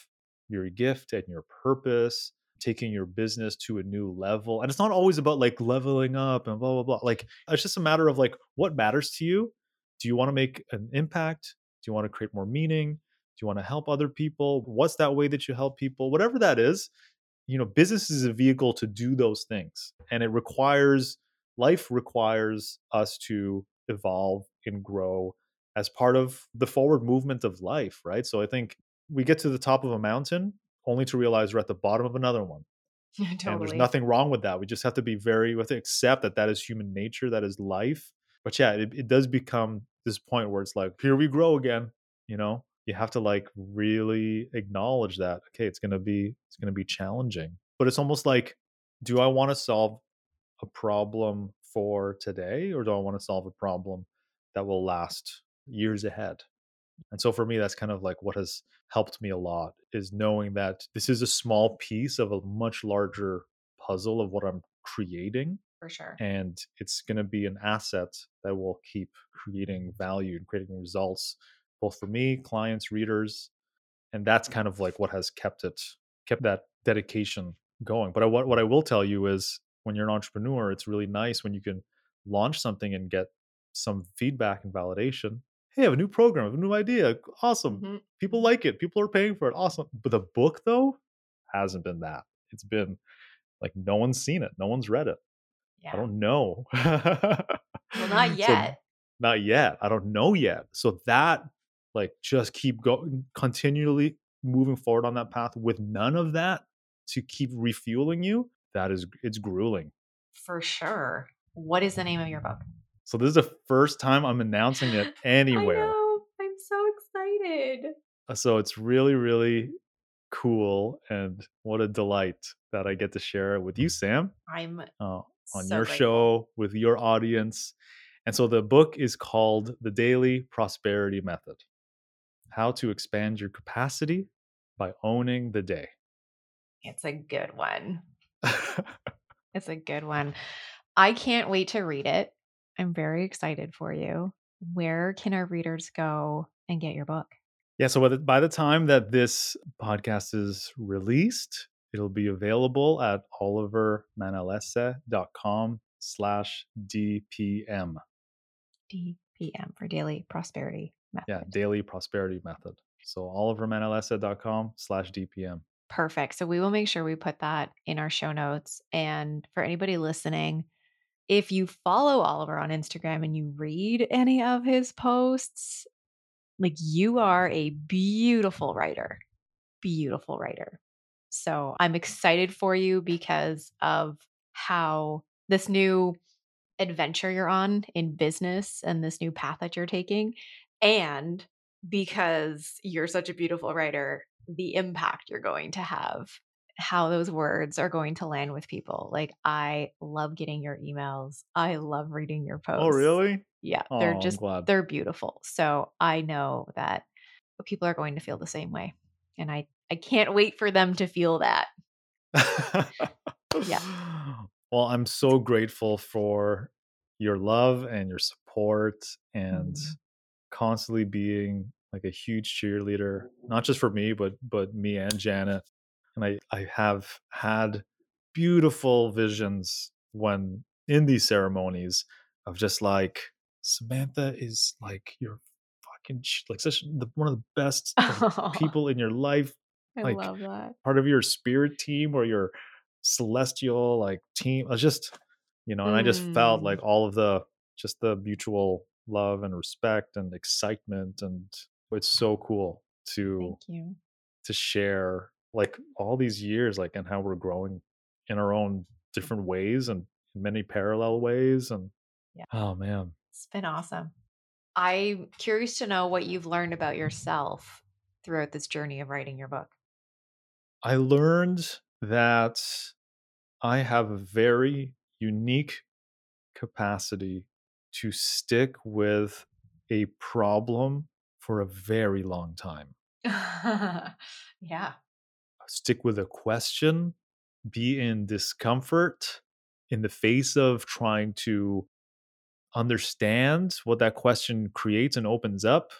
your gift and your purpose, taking your business to a new level. And it's not always about like leveling up and blah, blah, blah. Like it's just a matter of like what matters to you. Do you want to make an impact? Do you want to create more meaning? Do you want to help other people? What's that way that you help people? Whatever that is, you know business is a vehicle to do those things and it requires life requires us to evolve and grow as part of the forward movement of life right? So i think we get to the top of a mountain only to realize we're at the bottom of another one and there's nothing wrong with that. We just have to be very with accept that that is human nature that is life. But yeah it, it does become this point where it's like here we grow again you know you have to like really acknowledge that okay it's going to be it's going to be challenging but it's almost like do i want to solve a problem for today or do i want to solve a problem that will last years ahead and so for me that's kind of like what has helped me a lot is knowing that this is a small piece of a much larger puzzle of what i'm creating For sure. and it's going to be an asset that will keep creating value and creating results both for me clients readers and that's kind of like what has kept it kept that dedication going but I, what, what i will tell you is when you're an entrepreneur it's really nice when you can launch something and get some feedback and validation hey i have a new program I have a new idea awesome Mhm. people like it people are paying for it awesome but the book though hasn't been that it's been like no one's seen it no one's read it Yeah. I don't know. Well, not So, yet. not yet. I don't know yet. So that like just keep going continually moving forward on that path with none of that to keep refueling you, that is it's grueling. For sure. What is the name of your book? So this is the first time I'm announcing it anywhere. I know. I'm so excited. So it's really, really cool and what a delight that I get to share it with you, Sam. I'm uh, on so your grateful. show with your audience. And so the book is called The Daily Prosperity Method How to Expand Your Capacity by Owning the Day. It's a good one. It's a good one. I can't wait to read it. I'm very excited for you. Where can our readers go and get your book? yeah, so by the, time that this podcast is released, it'll be available at olivermanalese.com slash DPM. DPM for Daily Prosperity Method. Yeah, Daily Prosperity Method. So olivermanalese.com slash DPM. Perfect. So we will make sure we put that in our show notes. And for anybody listening, if you follow Oliver on Instagram and you read any of his posts, like you are a beautiful writer, beautiful writer. So I'm excited for you because of how this new adventure you're on in business and this new path that you're taking. And because you're such a beautiful writer, the impact you're going to have, how those words are going to land with people. Like, I love getting your emails. I love reading your posts. Oh, really? Yeah, Oh, they're just they're beautiful. So I know that people are going to feel the same way. And I I can't wait for them to feel that. Yeah. Well, I'm so grateful for your love and your support and Mhm. Constantly being like a huge cheerleader, not just for me, but but me and Janet. And I I have had beautiful visions when in these ceremonies of just like Samantha is like your fucking like such the, one of the best like, people in your life I like, love that. part of your spirit team or your celestial like team. I was just, you know, and I just felt Mm. like all of the just the mutual love and respect and excitement and it's so cool to Thank you. to share like all these years like and how we're growing in our own different ways and many parallel ways and Yeah. oh man It's been awesome. I'm curious to know what you've learned about yourself throughout this journey of writing your book. i learned that i have a very unique capacity to stick with a problem for a very long time yeah. stick with a question be in discomfort in the face of trying to understand what that question creates and opens up.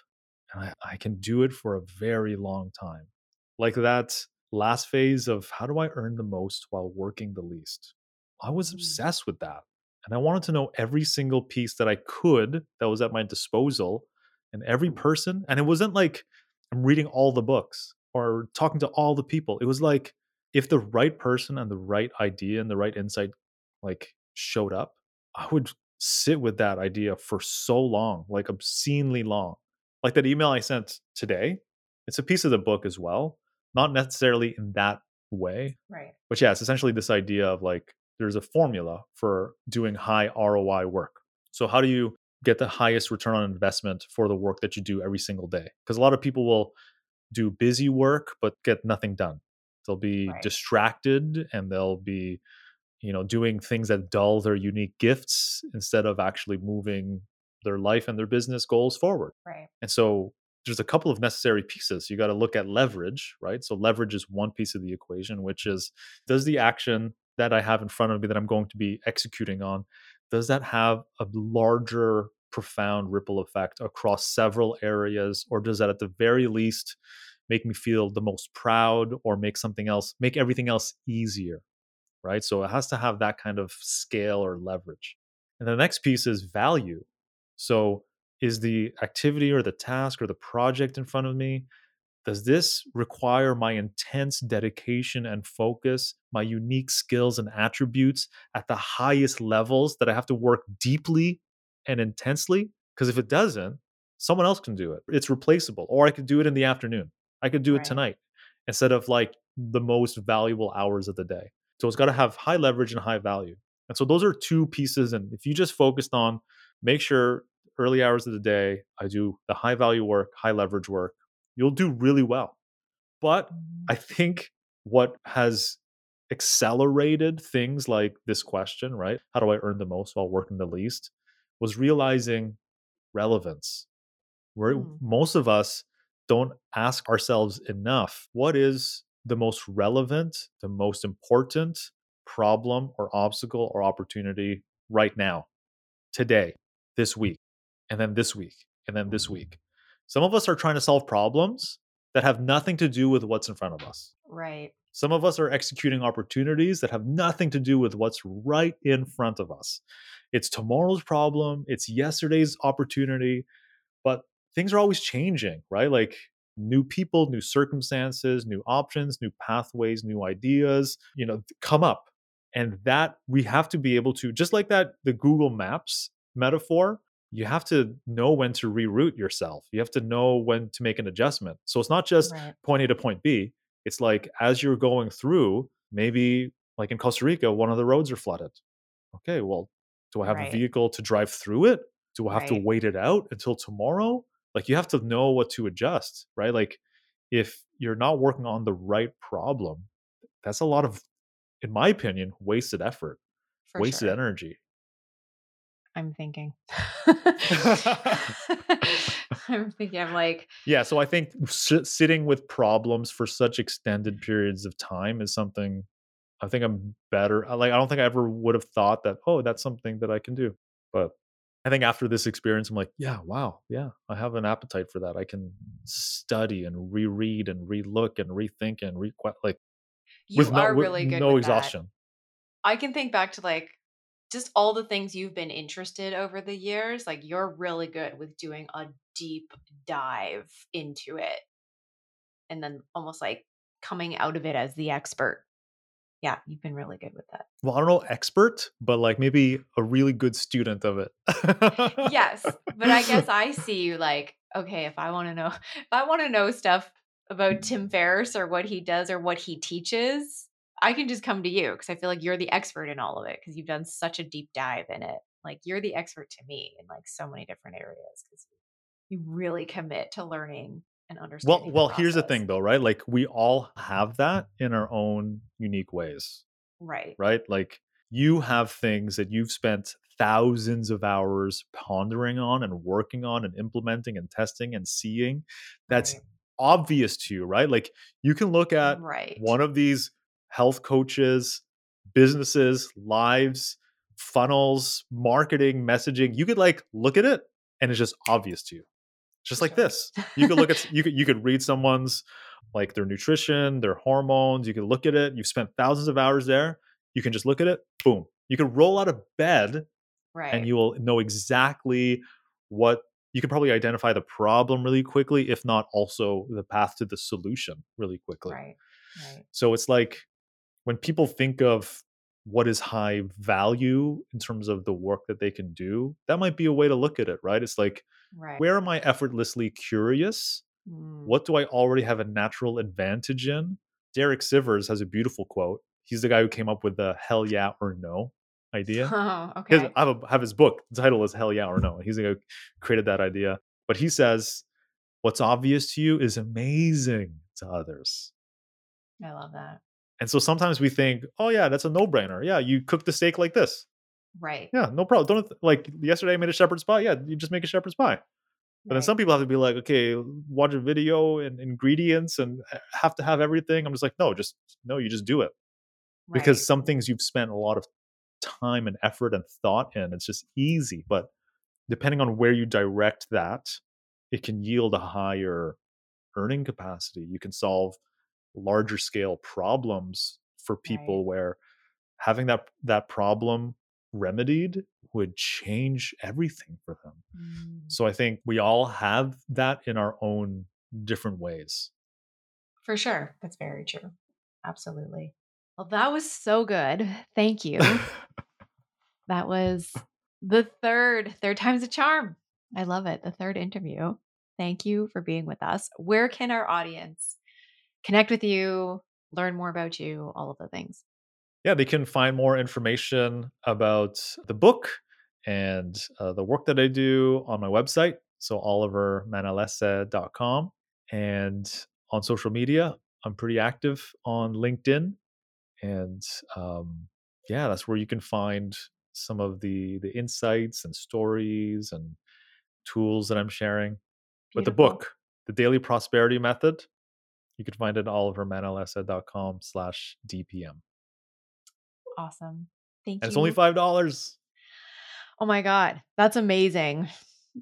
And I, I can do it for a very long time. Like that last phase of how do I earn the most while working the least? I was Mm. obsessed with that. And I wanted to know every single piece that I could that was at my disposal and every mm-hmm. person. And it wasn't like I'm reading all the books or talking to all the people. It was like if the right person and the right idea and the right insight like showed up, I would sit with that idea for so long, like obscenely long. Like that email I sent today, it's a piece of the book as well, not necessarily in that way. Right. But yeah, it's essentially this idea of like there's a formula for doing high ROI work. So how do you get the highest return on investment for the work that you do every single day? Because a lot of people will do busy work but get nothing done. They'll be Right. distracted and they'll be you know doing things that dull their unique gifts instead of actually moving their life and their business goals forward Right. and so there's a couple of necessary pieces you got to look at leverage right so leverage is one piece of the equation which is does the action that i have in front of me that i'm going to be executing on does that have a larger profound ripple effect across several areas or does that at the very least make me feel the most proud or make something else make everything else easier right? So it has to have that kind of scale or leverage. And the next piece is value. So is the activity or the task or the project in front of me does this require my intense dedication and focus, my unique skills and attributes at the highest levels that I have to work deeply and intensely? Because if it doesn't, someone else can do it. It's replaceable. Or I could do it in the afternoon. I could do it tonight instead of like the most valuable hours of the day. So it's got to have high leverage and high value. And so those are two pieces. And if you just focused on make sure early hours of the day, I do the high value work, high leverage work, you'll do really well. But. I think what has accelerated things like this question, right? How do I earn the most while working the least? Was realizing relevance. Where Hmm. most of us don't ask ourselves enough what is the most relevant, the most important problem or obstacle or opportunity right now, today, this week, and then this week, and then this week. Some of us are trying to solve problems that have nothing to do with what's in front of us. Right. Some of us are executing opportunities that have nothing to do with what's right in front of us. It's tomorrow's problem, it's yesterday's opportunity, but things are always changing, right? Like new people, new circumstances, new options, new pathways, new ideas, you know, come up. And that we have to be able to, just like that, the Google Maps metaphor, you have to know when to reroute yourself. You have to know when to make an adjustment. So it's not just Right. point A to point B. It's like as you're going through, maybe like in Costa Rica, one of the roads are flooded. Okay, well, do I have Right. a vehicle to drive through it? Do I have to wait it out until tomorrow? Like you have to know what to adjust, right? Like if you're not working on the right problem, that's a lot of, in my opinion, wasted effort, For wasted sure. energy. I'm thinking. I'm thinking. I'm like, Yeah, so I think s- sitting with problems for such extended periods of time is something I think I'm better. Like I don't think I ever would have thought that. Oh, that's something that I can do. But I think after this experience, I'm like, yeah, wow, yeah, I have an appetite for that. I can study and reread and relook and rethink and re like you with no are with really good no with that. exhaustion. I can think back to like just all the things you've been interested over the years. Like you're really good with doing a deep dive into it and then almost like coming out of it as the expert yeah, you've been really good with that. Well, I don't know expert, but like maybe a really good student of it. yes, but I guess I see you like, okay, if I want to know, if I want to know stuff about Tim Ferriss or what he does or what he teaches, I can just come to you because I feel like you're the expert in all of it because you've done such a deep dive in it. Like you're the expert to me in like so many different areas because you really commit to learning and understanding. Well, well, here's the thing though, right? Like we all have that in our own unique ways. Right. Right? Like you have things that you've spent thousands of hours pondering on and working on and implementing and testing and seeing that's right. obvious to you, right? Like you can look at right. one of these health coaches, businesses, lives, funnels, marketing, messaging. You could like look at it and it's just obvious to you just like this. You could look at you could you could read someone's like their nutrition, their hormones. You could look at it. You've spent thousands of hours there. You can just look at it. Boom. You can roll out of bed, right. and you will know exactly what you can probably identify the problem really quickly, if not also the path to the solution really quickly. Right. Right. So it's like when people think of what is high value in terms of the work that they can do, that might be a way to look at it, right? It's like Right. Where am I effortlessly curious? Mm. What do I already have a natural advantage in? Derek Sivers has a beautiful quote. He's the guy who came up with the hell yeah or no idea. Oh, okay. I have, a, have his book. The title is Hell Yeah or No. He's the guy who created that idea. But he says, What's obvious to you is amazing to others. I love that. And so sometimes we think, oh yeah, that's a no-brainer. Yeah, you cook the steak like this. Right. Yeah, no problem. Don't like yesterday I made a shepherd's pie. Yeah, you just make a shepherd's pie. But right. then some people have to be like, okay, watch a video and ingredients and uh, have to have everything. I'm just like, no, just no, you just do it. Right. Because some things you've spent a lot of time and effort and thought in, it's just easy. But depending on where you direct that, it can yield a higher earning capacity. You can solve larger scale problems for people right. where having that that problem remedied would change everything for them. Mm. So I think we all have that in our own different ways. For sure. That's very true. Absolutely. Well, that was so good. Thank you. that was the third, third time's a charm. I love it. The third interview. Thank you for being with us. Where can our audience connect with you, learn more about you, all of the things? yeah, they can find more information about the book and uh, the work that I do on my website. So olivermanalese.com. And on social media, I'm pretty active on LinkedIn. And um, yeah, that's where you can find some of the the insights and stories and tools that I'm sharing. Beautiful. But the book, The Daily Prosperity Method, you can find it at olivermanalese.com slash DPM. Awesome. Thank and you. It's only five dollars. Oh my God. That's amazing.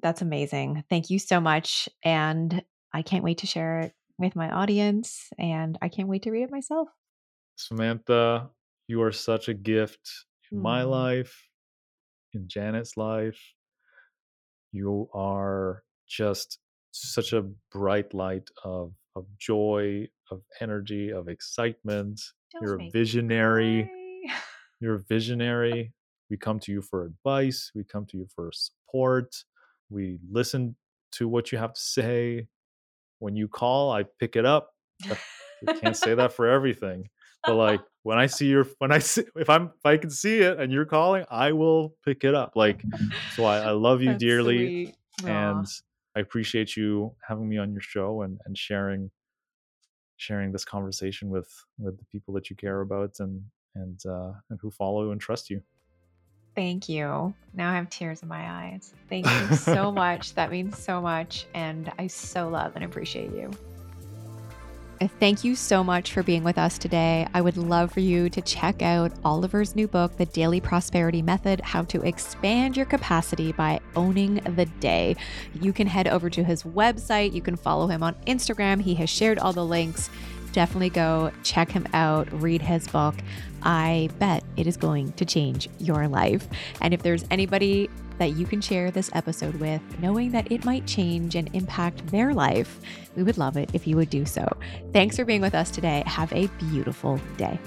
That's amazing. Thank you so much. And I can't wait to share it with my audience. And I can't wait to read it myself. Samantha, you are such a gift in mm. my life, in Janet's life. You are just such a bright light of of joy, of energy, of excitement. Don't You're a visionary. You're a visionary. We come to you for advice. We come to you for support. We listen to what you have to say. When you call, I pick it up. I can't say that for everything, but like when I see your, when I see, if I'm, if I can see it and you're calling, I will pick it up. Like, so I, I love you That's dearly, sweet. and Aw. I appreciate you having me on your show and and sharing sharing this conversation with with the people that you care about and and uh, and who follow and trust you. Thank you. Now I have tears in my eyes. Thank you so much. That means so much. And I so love and appreciate you. Thank you so much for being with us today. I would love for you to check out Oliver's new book, The Daily Prosperity Method How to Expand Your Capacity by Owning the Day. You can head over to his website. You can follow him on Instagram. He has shared all the links. Definitely go check him out, read his book. I bet it is going to change your life. And if there's anybody that you can share this episode with, knowing that it might change and impact their life, we would love it if you would do so. Thanks for being with us today. Have a beautiful day.